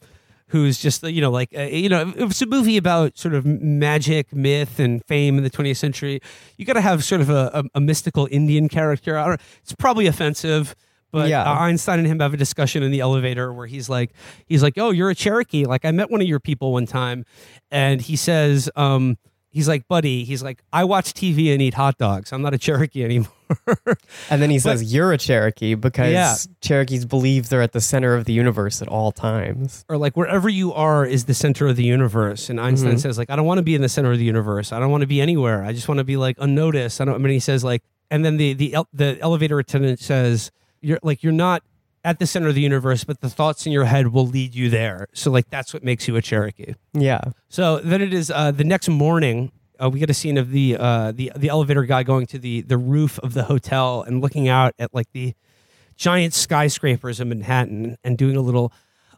who's just you know like uh, you know if it's a movie about sort of magic, myth, and fame in the 20th century. You got to have sort of a, a, a mystical Indian character. I don't, it's probably offensive. But Yeah. uh, Einstein and him have a discussion in the elevator where he's like, he's like, "Oh, you're a Cherokee. Like I met one of your people one time," and he says, um, he's like, "Buddy," he's like, "I watch TV and eat hot dogs. I'm not a Cherokee anymore." And then he says, "You're a Cherokee because Yeah. Cherokees believe they're at the center of the universe at all times." or like wherever you are is the center of the universe. And Einstein says like, I don't want to be in the center of the universe. I don't want to be anywhere. I just want to be like unnoticed. I don't. I mean, he says like, and then the the el- the elevator attendant says, you're like you're not at the center of the universe, but the thoughts in your head will lead you there. So like that's what makes you a Cherokee. Yeah. So then it is uh, the next morning. Uh, we get a scene of the uh, the the elevator guy going to the the roof of the hotel and looking out at like the giant skyscrapers of Manhattan and doing a little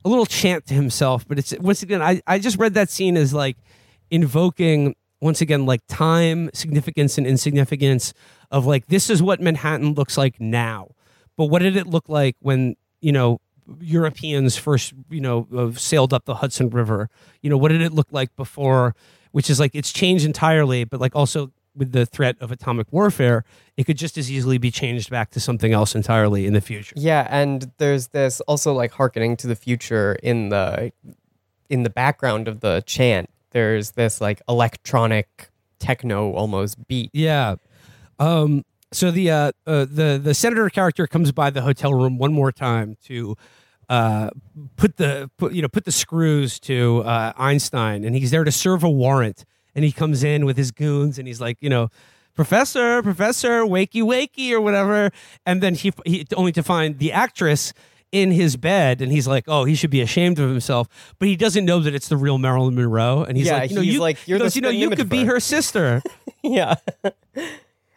a little chant to himself. But it's once again, I I just read that scene as like invoking once again like time, significance, and insignificance of like this is what Manhattan looks like now. But what did it look like when you know Europeans first you know uh, sailed up the Hudson River? You know what did it look like before? Which is like it's changed entirely, but like also with the threat of atomic warfare, it could just as easily be changed back to something else entirely in the future. Yeah, and there's this also like hearkening to the future in the in the background of the chant. There's this like electronic techno almost beat. Yeah. Um, so the uh, uh, the the senator character comes by the hotel room one more time to uh, put the put, you know put the screws to uh, Einstein, and he's there to serve a warrant. And he comes in with his goons, and he's like, you know, professor, professor, wakey, wakey, or whatever. And then he, he only to find the actress in his bed, and he's like, "Oh, he should be ashamed of himself," but he doesn't know that it's the real Marilyn Monroe. And he's Yeah, like, "You know, he's you, like, "You're the goes, you know, you could be her." her sister." yeah.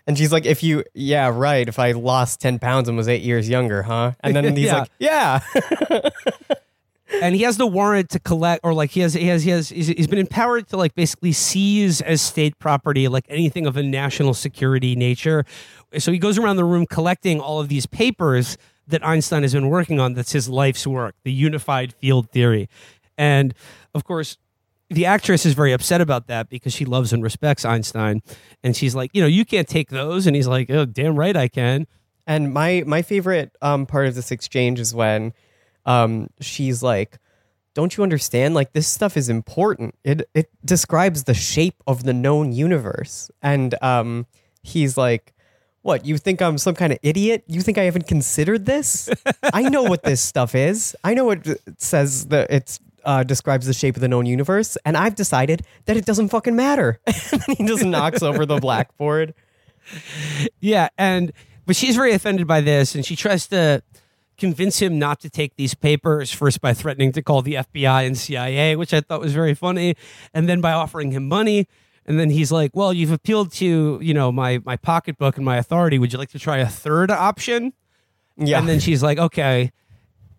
And she's like, if you, yeah, right. If I lost 10 pounds and was eight years younger, huh? And then he's like, yeah. and he has the warrant to collect or like he has he has he has he's, he's been empowered to like basically seize as state property like anything of a national security nature so he goes around the room collecting all of these papers that Einstein has been working on that's his life's work the unified field theory and of course the actress is very upset about that because she loves and respects Einstein and she's like you know you can't take those and he's like oh damn right I can And my my favorite um, part of this exchange is when um, she's like, "Don't you understand? Like this stuff is important. It it describes the shape of the known universe." And um, he's like, "What? You think I'm some kind of idiot? You think I haven't considered this? I know what this stuff is. I know what it says that it's." Uh, describes the shape of the known universe, and I've decided that it doesn't fucking matter. and he just knocks over the blackboard. Yeah, and but she's very offended by this, and she tries to convince him not to take these papers first by threatening to call the FBI and CIA, which I thought was very funny, and then by offering him money. And then he's like, "Well, you've appealed to you know my my pocketbook and my authority. Would you like to try a third option?" Yeah, And then she's like, "Okay,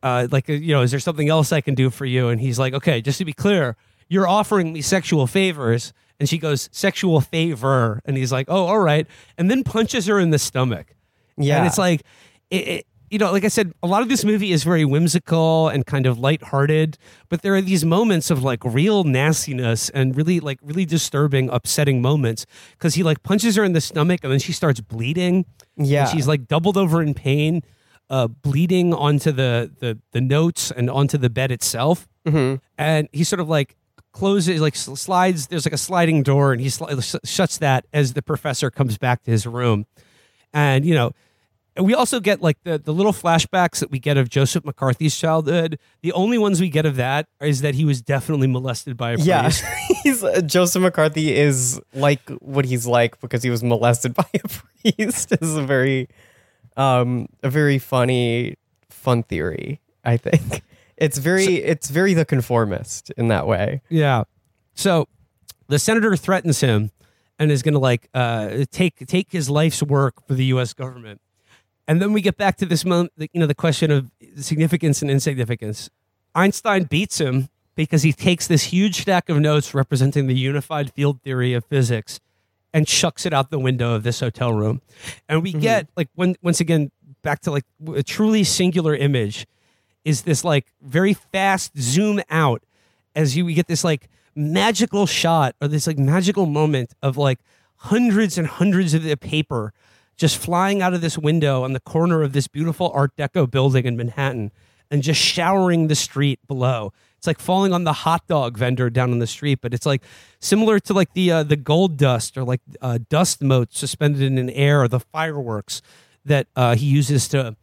uh, like uh, you know, is there something else I can do for you?" And he's like, "Okay, just to be clear, you're offering me sexual favors." And she goes, "Sexual favor," and he's like, "Oh, all right," and then punches her in the stomach. yeah, And it's like, it, it, you know, like I said, a lot of this movie is very whimsical and kind of lighthearted, but there are these moments of like real nastiness and really like really disturbing, upsetting moments because he like punches her in the stomach and then she starts bleeding. Yeah. And she's like doubled over in pain, uh, bleeding onto the, the, the notes and onto the bed itself. Mm-hmm. And he sort of like closes, like slides, there's like a sliding door and he sli- sh- shuts that as the professor comes back to his room and you know we also get like the, the little flashbacks that we get of joseph mccarthy's childhood the only ones we get of that is that he was definitely molested by a priest Yeah, he's uh, Joseph McCarthy is like what he's like because he was molested by a priest. is a very, um, a very funny, fun theory. I think it's very, it's very the conformist in that way. yeah so the senator threatens him and is going to like uh, take take his life's work for the u.s government and then we get back to this moment you know the question of significance and insignificance einstein beats him because he takes this huge stack of notes representing the unified field theory of physics and chucks it out the window of this hotel room. And we mm-hmm. get like when, once again back to like a truly singular image is this like very fast zoom out as you we get this like magical shot or this like magical moment of like hundreds and hundreds of the paper just flying out of this window on the corner of this beautiful art deco building in Manhattan and just showering the street below. It's like falling on the hot dog vendor down on the street, but it's like similar to like the uh, the gold dust or like uh, dust motes suspended in an air or the fireworks that uh, he uses to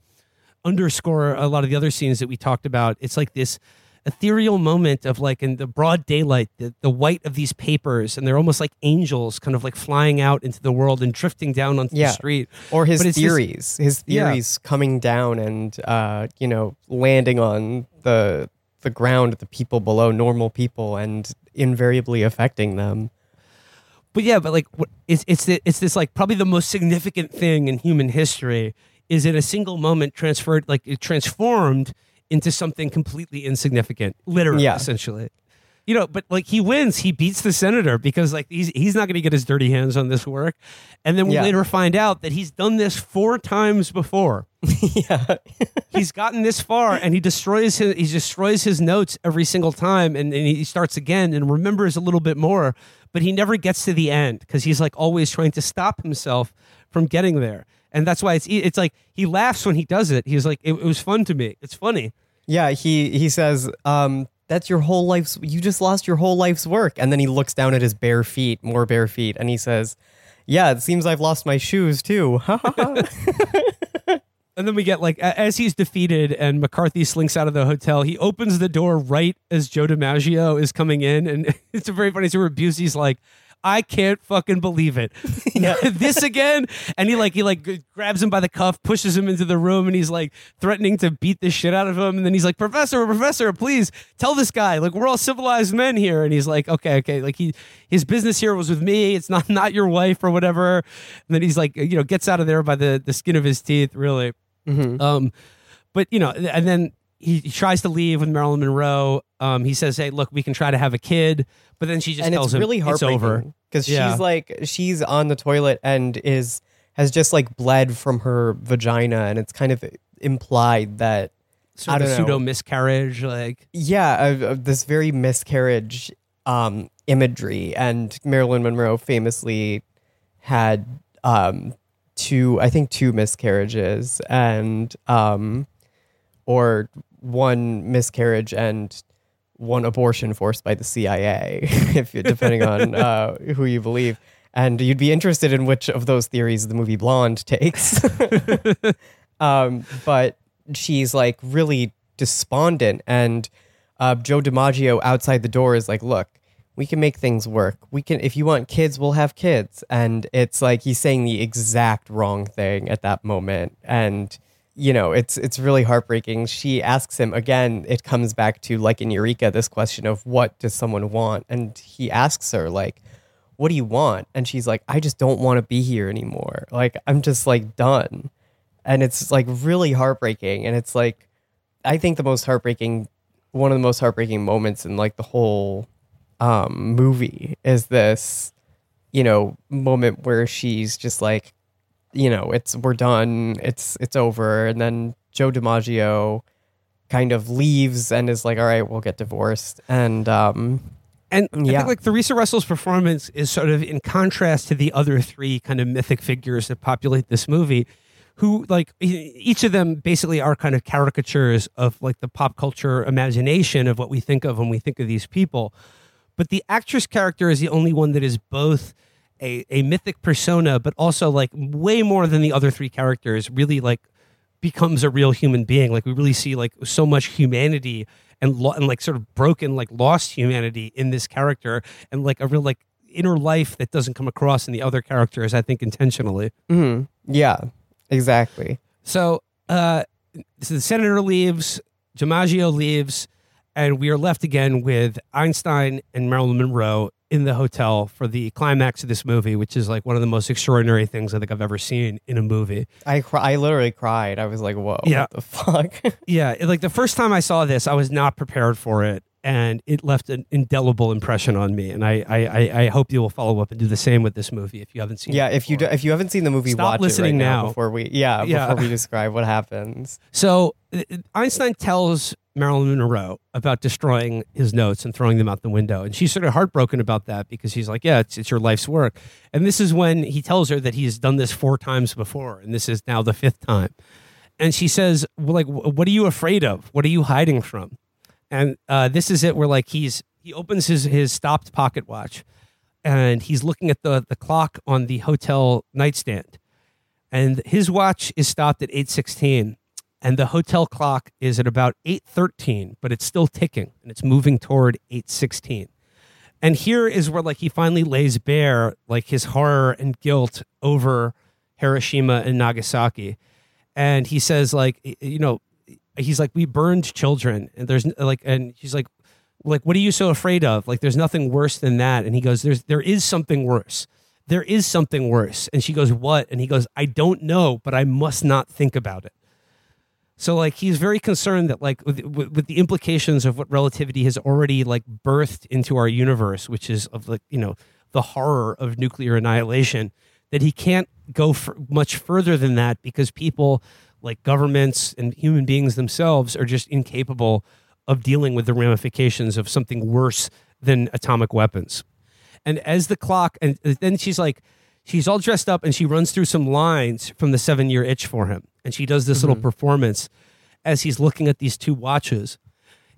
underscore a lot of the other scenes that we talked about. It's like this ethereal moment of like in the broad daylight, the, the white of these papers, and they're almost like angels kind of like flying out into the world and drifting down onto Yeah. the street. Or his it's this- theories, his Yeah. theories coming down and uh, you know landing on the the ground, the people below, normal people, and invariably affecting them. but yeah, but like it's it's it's this like probably the most significant thing in human history is in a single moment transferred like it transformed into something completely insignificant, literally, Yeah. essentially. You know, but like he wins, he beats the senator because like he's he's not going to get his dirty hands on this work, and then we Yeah. later find out that he's done this four times before. yeah, he's gotten this far and he destroys his he destroys his notes every single time and, and he starts again and remembers a little bit more but he never gets to the end because he's like always trying to stop himself from getting there and that's why it's it's like he laughs when he does it he's like it, it was fun to me it's funny yeah. He he says, um, "That's your whole life's. You just lost your whole life's work." And then he looks down at his bare feet, more bare feet, and he says, "Yeah, it seems I've lost my shoes too." and then we get like as he's defeated and McCarthy slinks out of the hotel, he opens the door right as Joe DiMaggio is coming in, and it's a very funny where Busey's like, I can't fucking believe it. this again. And he like he like grabs him by the cuff, pushes him into the room, and he's like threatening to beat the shit out of him. And then he's like, Professor, Professor, please tell this guy, like we're all civilized men here. And he's like, Okay, okay. Like he his business here was with me. It's not not your wife or whatever. And then he's like, you know, gets out of there by the the skin of his teeth, really. Um, but you know, and then he, he tries to leave with Marilyn Monroe. Um, he says, "Hey, look, we can try to have a kid," but then she just and tells it's him really it's over. because Yeah. she's like she's on the toilet and is has just like bled from her vagina and it's kind of implied that Sort of a don't know. pseudo miscarriage, like yeah uh, uh, this very miscarriage um imagery and Marilyn Monroe famously had um two I think two miscarriages and um or one miscarriage and one abortion forced by the CIA if depending on uh, who you believe. And you'd be interested in which of those theories the movie Blonde takes. Um, but she's like really despondent and uh, joe dimaggio outside the door is like look we can make things work. We can if you want kids we'll have kids. And it's like he's saying the exact wrong thing at that moment. And you know it's it's really heartbreaking. She asks him again it comes back to like in eureka this question of what does someone want? And he asks her like what do you want? And she's like i just don't want to be here anymore. Like i'm just like done. And it's like really heartbreaking. And it's like i think the most heartbreaking one of the most heartbreaking moments in like the whole um movie is this you know moment where she's just like you know it's we're done it's it's over and then joe dimaggio kind of leaves and is like all right we'll get divorced and um And I Yeah. think like Theresa Russell's performance is sort of in contrast to the other three kind of mythic figures that populate this movie, who like each of them basically are kind of caricatures of like the pop culture imagination of what we think of when we think of these people. But the actress character is the only one that is both a, a mythic persona, but also like way more than the other three characters, really like becomes a real human being. Like we really see like so much humanity and lo- and like sort of broken, like lost humanity in this character, and like a real like inner life that doesn't come across in the other characters. I think intentionally. mhm, yeah exactly So, uh, so the senator leaves, DiMaggio leaves, and we are left again with Einstein and Marilyn Monroe in the hotel for the climax of this movie, which is like one of the most extraordinary things I think I've ever seen in a movie. i i literally cried i was like whoa Yeah. what the fuck Yeah, like the first time I saw this, I was not prepared for it, and it left an indelible impression on me. And I, I, I, hope you will follow up and do the same with this movie if you haven't seen. It. Yeah if you do, if you haven't seen the movie Stop watch listening it right now, now. before we yeah, Yeah. before we describe what happens So Einstein tells Marilyn Monroe about destroying his notes and throwing them out the window, and she's sort of heartbroken about that because he's like, "Yeah, it's it's your life's work." And this is when he tells her that he's done this four times before, and this is now the fifth time. And she says, well, "Like, what are you afraid of? What are you hiding from?" And uh, this is it, where like he's he opens his his stopped pocket watch, and he's looking at the the clock on the hotel nightstand, and his watch is stopped at eight sixteen and the hotel clock is at about 8:13 but it's still ticking and it's moving toward 8:16 and here is where like he finally lays bare like his horror and guilt over Hiroshima and Nagasaki. And he says like you know he's like we burned children. And there's like and he's like like what are you so afraid of? Like there's nothing worse than that. And he goes there's there is something worse. There is something worse. And she goes what? And he goes I don't know but I must not think about it. So like he's very concerned that like with, with, the implications of what relativity has already like birthed into our universe, which is of like you know the horror of nuclear annihilation, that he can't go much further than that because people like governments and human beings themselves are just incapable of dealing with the ramifications of something worse than atomic weapons. And as the clock, and uh, then she's like, she's all dressed up and she runs through some lines from the seven year itch for him. And she does this little mm-hmm. performance as he's looking at these two watches.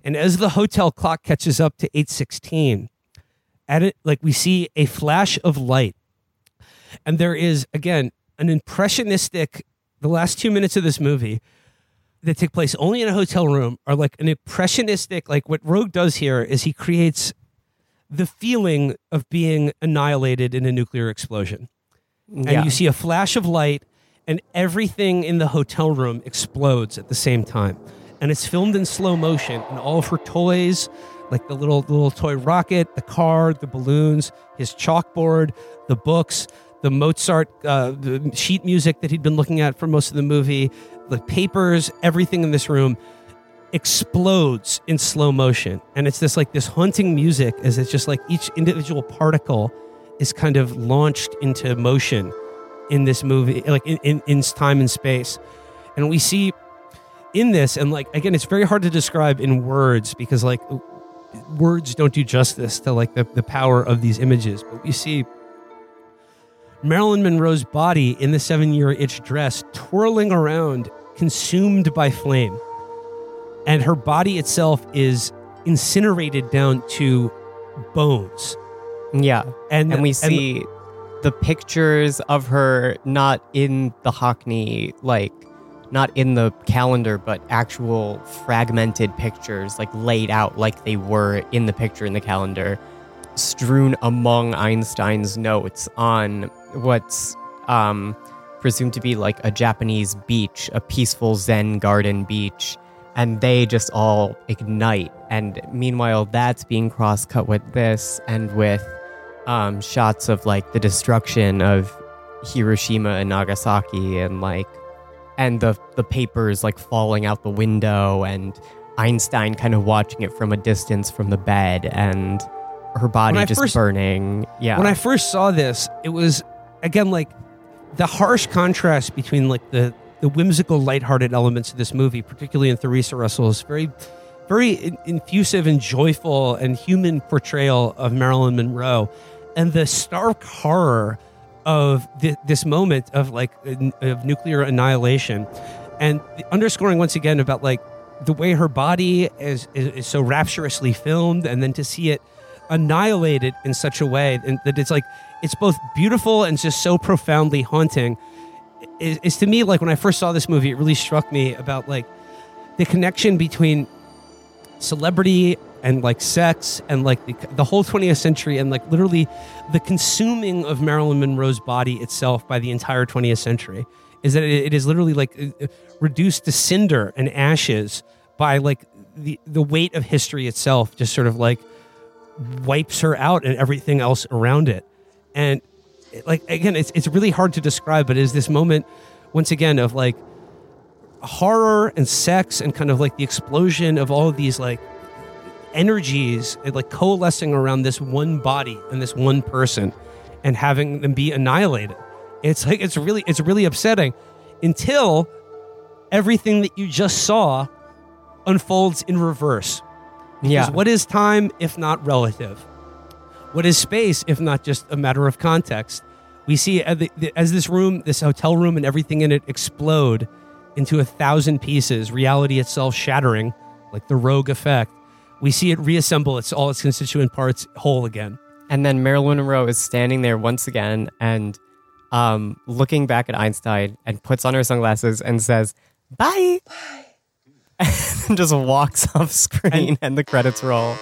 And as the hotel clock catches up to 816, at it, like we see a flash of light. And there is, again, an impressionistic, the last two minutes of this movie that take place only in a hotel room are like an impressionistic, like what Roeg does here is he creates the feeling of being annihilated in a nuclear explosion. And you see a flash of light, and everything in the hotel room explodes at the same time. And it's filmed in slow motion, and all of her toys, like the little little toy rocket, the car, the balloons, his chalkboard, the books, the Mozart uh, the sheet music that he'd been looking at for most of the movie, the papers, everything in this room explodes in slow motion. And it's this like this haunting music as it's just like each individual particle is kind of launched into motion in this movie like in, in, in time and space. And we see in this and like again it's very hard to describe in words because like words don't do justice to like the, the power of these images. But we see marilyn monroe's body in the seven year itch dress twirling around consumed by flame. And her body itself is incinerated down to bones. Yeah. and And we see the pictures of her not in the Hockney, like not in the calendar, but actual fragmented pictures, like laid out like they were in the picture in the calendar, strewn among Einstein's notes on what's um, presumed to be like a Japanese beach, a peaceful Zen garden beach. And they just all ignite. And meanwhile, that's being cross cut with this and with um, shots of like the destruction of Hiroshima and Nagasaki and like and the the papers like falling out the window and Einstein kind of watching it from a distance from the bed and her body just first- burning. Yeah. when I first saw this, it was again like the harsh contrast between like the the whimsical, lighthearted elements of this movie, particularly in Theresa Russell's very, very in- infusive and joyful and human portrayal of Marilyn Monroe, and the stark horror of thi- this moment of like of nuclear annihilation, and underscoring once again about like the way her body is, is, is so rapturously filmed, and then to see it annihilated in such a way that it's like it's both beautiful and just so profoundly haunting. Is, to me like when I first saw this movie, it really struck me about like the connection between celebrity and like sex and like the, the whole 20th century and like literally the consuming of Marilyn Monroe's body itself by the entire 20th century is that it, it is literally like uh, uh, reduced to cinder and ashes by like the the weight of history itself just sort of like wipes her out and everything else around it. And like again it's it's really hard to describe but it is this moment once again of like horror and sex and kind of like the explosion of all of these like energies like coalescing around this one body and this one person and having them be annihilated. It's like it's really it's really upsetting until everything that you just saw unfolds in reverse yeah. what is time if not relative? What is space if not just a matter of context? We see as, the, the- as this room, this hotel room, and everything in it explode into a thousand pieces, reality itself shattering like the Roeg effect. We see it reassemble its all its constituent parts whole again. And then Marilyn Monroe is standing there once again and um, looking back at Einstein and puts on her sunglasses and says, Bye. Bye. and just walks off screen and, the credits roll.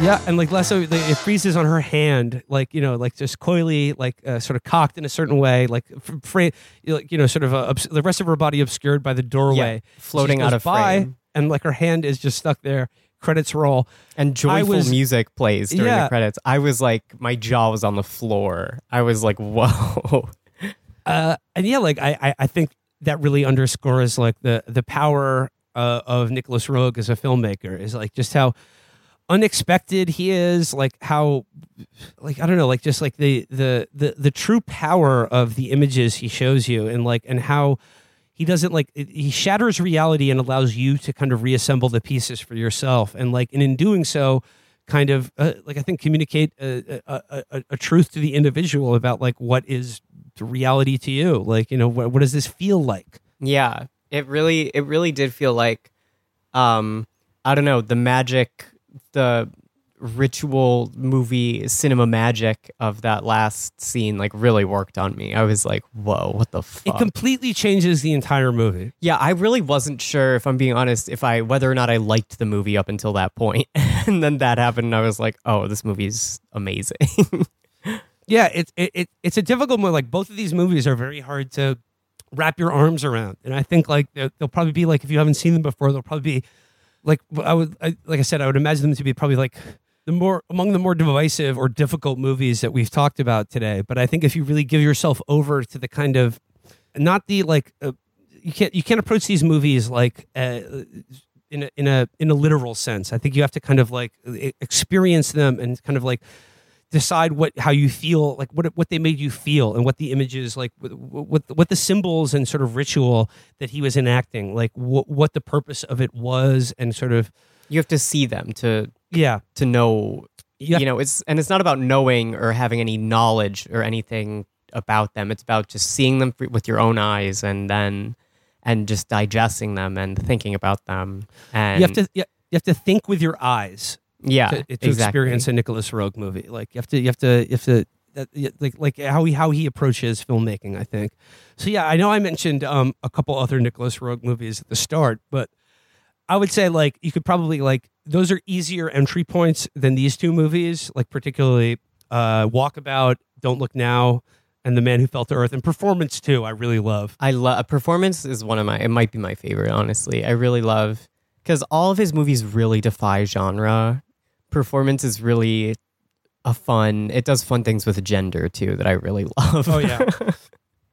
Yeah, and like Lesso, it freezes on her hand, like you know, like just coyly, like uh, sort of cocked in a certain way, like f- fra- like you know, sort of uh, obs- the rest of her body obscured by the doorway, floating out of by, frame. and like her hand is just stuck there. Credits roll. And joyful was- music plays during Yeah. the credits. I was like, my jaw was on the floor. I was like, whoa. Uh, and yeah, like I, I, I think that really underscores like the the power uh, of Nicolas Roeg as a filmmaker is like just how unexpected he is, like how, like I don't know, like just like the the the the true power of the images he shows you, and like and how he doesn't like he shatters reality and allows you to kind of reassemble the pieces for yourself, and like and in doing so. Kind of uh, like I think communicate a, a, a, a- truth to the individual about like what is reality to you. Like you know what, what does this feel like? Yeah, it really it really did feel like um I don't know, the magic the ritual movie cinema magic of that last scene like really worked on me. I was like, "Whoa, what the It completely changes the entire movie. yeah, I really wasn't sure if I'm being honest if I whether or not I liked the movie up until that point. and then that happened and I was like, "Oh, this movie's amazing." Yeah, it's it, it it's a difficult one. Like both of these movies are very hard to wrap your arms around, and I think like they'll probably be like if you haven't seen them before, they'll probably be like I would I, like I said, I would imagine them to be probably like the more among the more divisive or difficult movies that we've talked about today. But I think if you really give yourself over to the kind of not the like uh, you can't you can't approach these movies like uh, in a in a in a literal sense. I think you have to kind of like experience them and kind of like decide what how you feel like what what they made you feel and what the images like what what, what the symbols and sort of ritual that he was enacting like what what the purpose of it was and sort of you have to see them to yeah. to know Yeah. you know it's and it's not about knowing or having any knowledge or anything about them. It's about just seeing them with your own eyes and then and just digesting them and thinking about them. And you have to you have to think with your eyes yeah to, to exactly. experience a Nicolas Roeg movie. Like you have to, you have to, you have to, like like how he how he approaches filmmaking. I think. So yeah, I know I mentioned um, a couple other Nicolas Roeg movies at the start, but I would say like you could probably like those are easier entry points than these two movies. Like particularly uh, Walkabout, Don't Look Now, and The Man Who Fell to Earth, and Performance too. I really love. I love performance is one of my it might be my favorite honestly I really love because all of his movies really defy genre performance is really a fun it does fun things with gender too that I really love Oh yeah.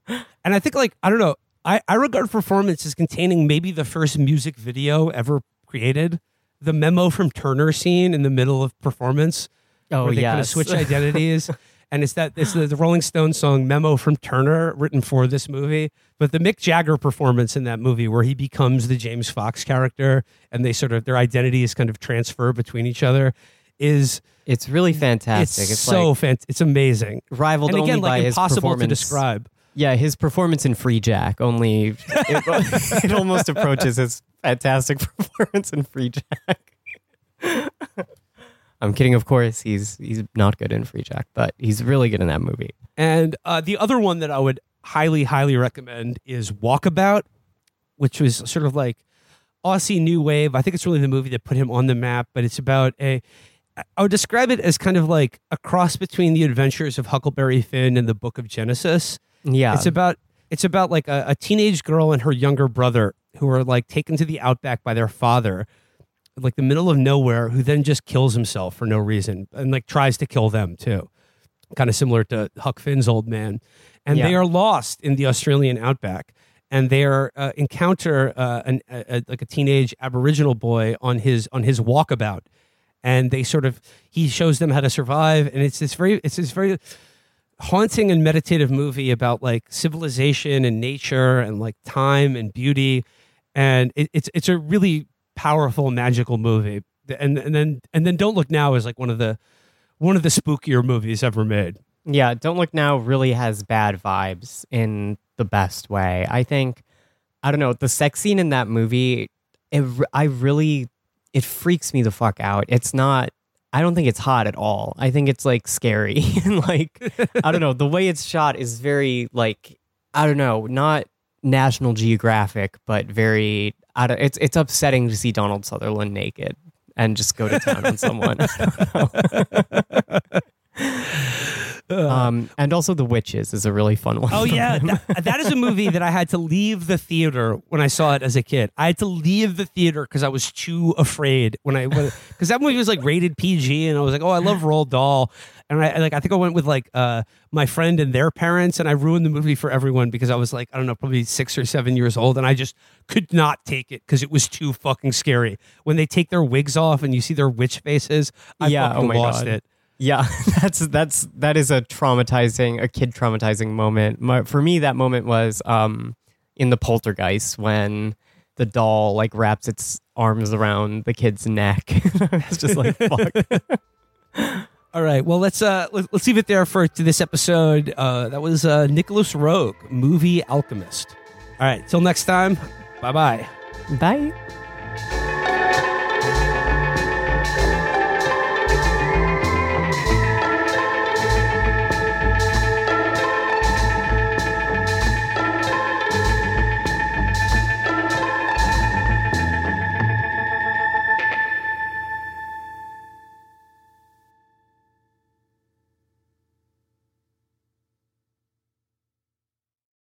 and I think like I don't know. I, I regard performance as containing maybe the first music video ever created. The memo from Turner scene in the middle of performance. oh where they yeah kind of switch identities. And it's that it's the, the Rolling Stones song "Memo from Turner" written for this movie. But the Mick Jagger performance in that movie, where he becomes the James Fox character, and they sort of their identities kind of transfer between each other, is it's really fantastic it's, so like it's amazing. rivaled And again, only by like his impossible to describe. Yeah, his performance in Freejack only it, it almost approaches his fantastic performance in Freejack. I'm kidding, of course. He's he's not good in Freejack, but he's really good in that movie. And uh, the other one that I would highly, highly recommend is Walkabout, which was sort of like Aussie New Wave. I think it's really the movie that put him on the map, but it's about a. I would describe it as kind of like a cross between the adventures of Huckleberry Finn and the Book of Genesis. Yeah, It's about it's about like a, a teenage girl and her younger brother who are like taken to the outback by their father, like the middle of nowhere, who then just kills himself for no reason and like tries to kill them too. Kind of similar to Huck Finn's old man. And they are lost in the Australian outback. And they are uh, encounter uh, an, a, a, like a teenage Aboriginal boy on his on his walkabout, and they sort of he shows them how to survive. And it's this very it's this very haunting and meditative movie about like civilization and nature and like time and beauty and it, it's it's a really powerful magical movie and and then and then don't look now is like one of the one of the spookier movies ever made yeah. Don't look now really has bad vibes in the best way. I think I don't know the sex scene in that movie. It, I really it freaks me the fuck out. It's not. I don't think it's hot at all. I think it's like scary and like I don't know. The way it's shot is very like I don't know, not National Geographic, but very. I don't, it's it's upsetting to see Donald Sutherland naked and just go to town on someone. um, and also the witches is a really fun one. oh yeah that, that is a movie that i had to leave the theater when i saw it as a kid i had to leave the theater because i was too afraid when i because that movie was like rated pg and i was like oh i love Roald Dahl and I like I think I went with like uh my friend and their parents and I ruined the movie for everyone because I was like I don't know probably 6 or 7 years old and I just could not take it cuz it was too fucking scary. When they take their wigs off and you see their witch faces, I Yeah, fucking oh my lost God. it. Yeah, that's that's that is a traumatizing, a kid traumatizing moment. My, for me, that moment was um, in the Poltergeist when the doll like wraps its arms around the kid's neck. it's just like fuck. All right, well let's uh let's, let's leave it there for this episode. Uh that was uh Nicolas Roeg, movie alchemist. All right, till next time. Bye-bye. Bye.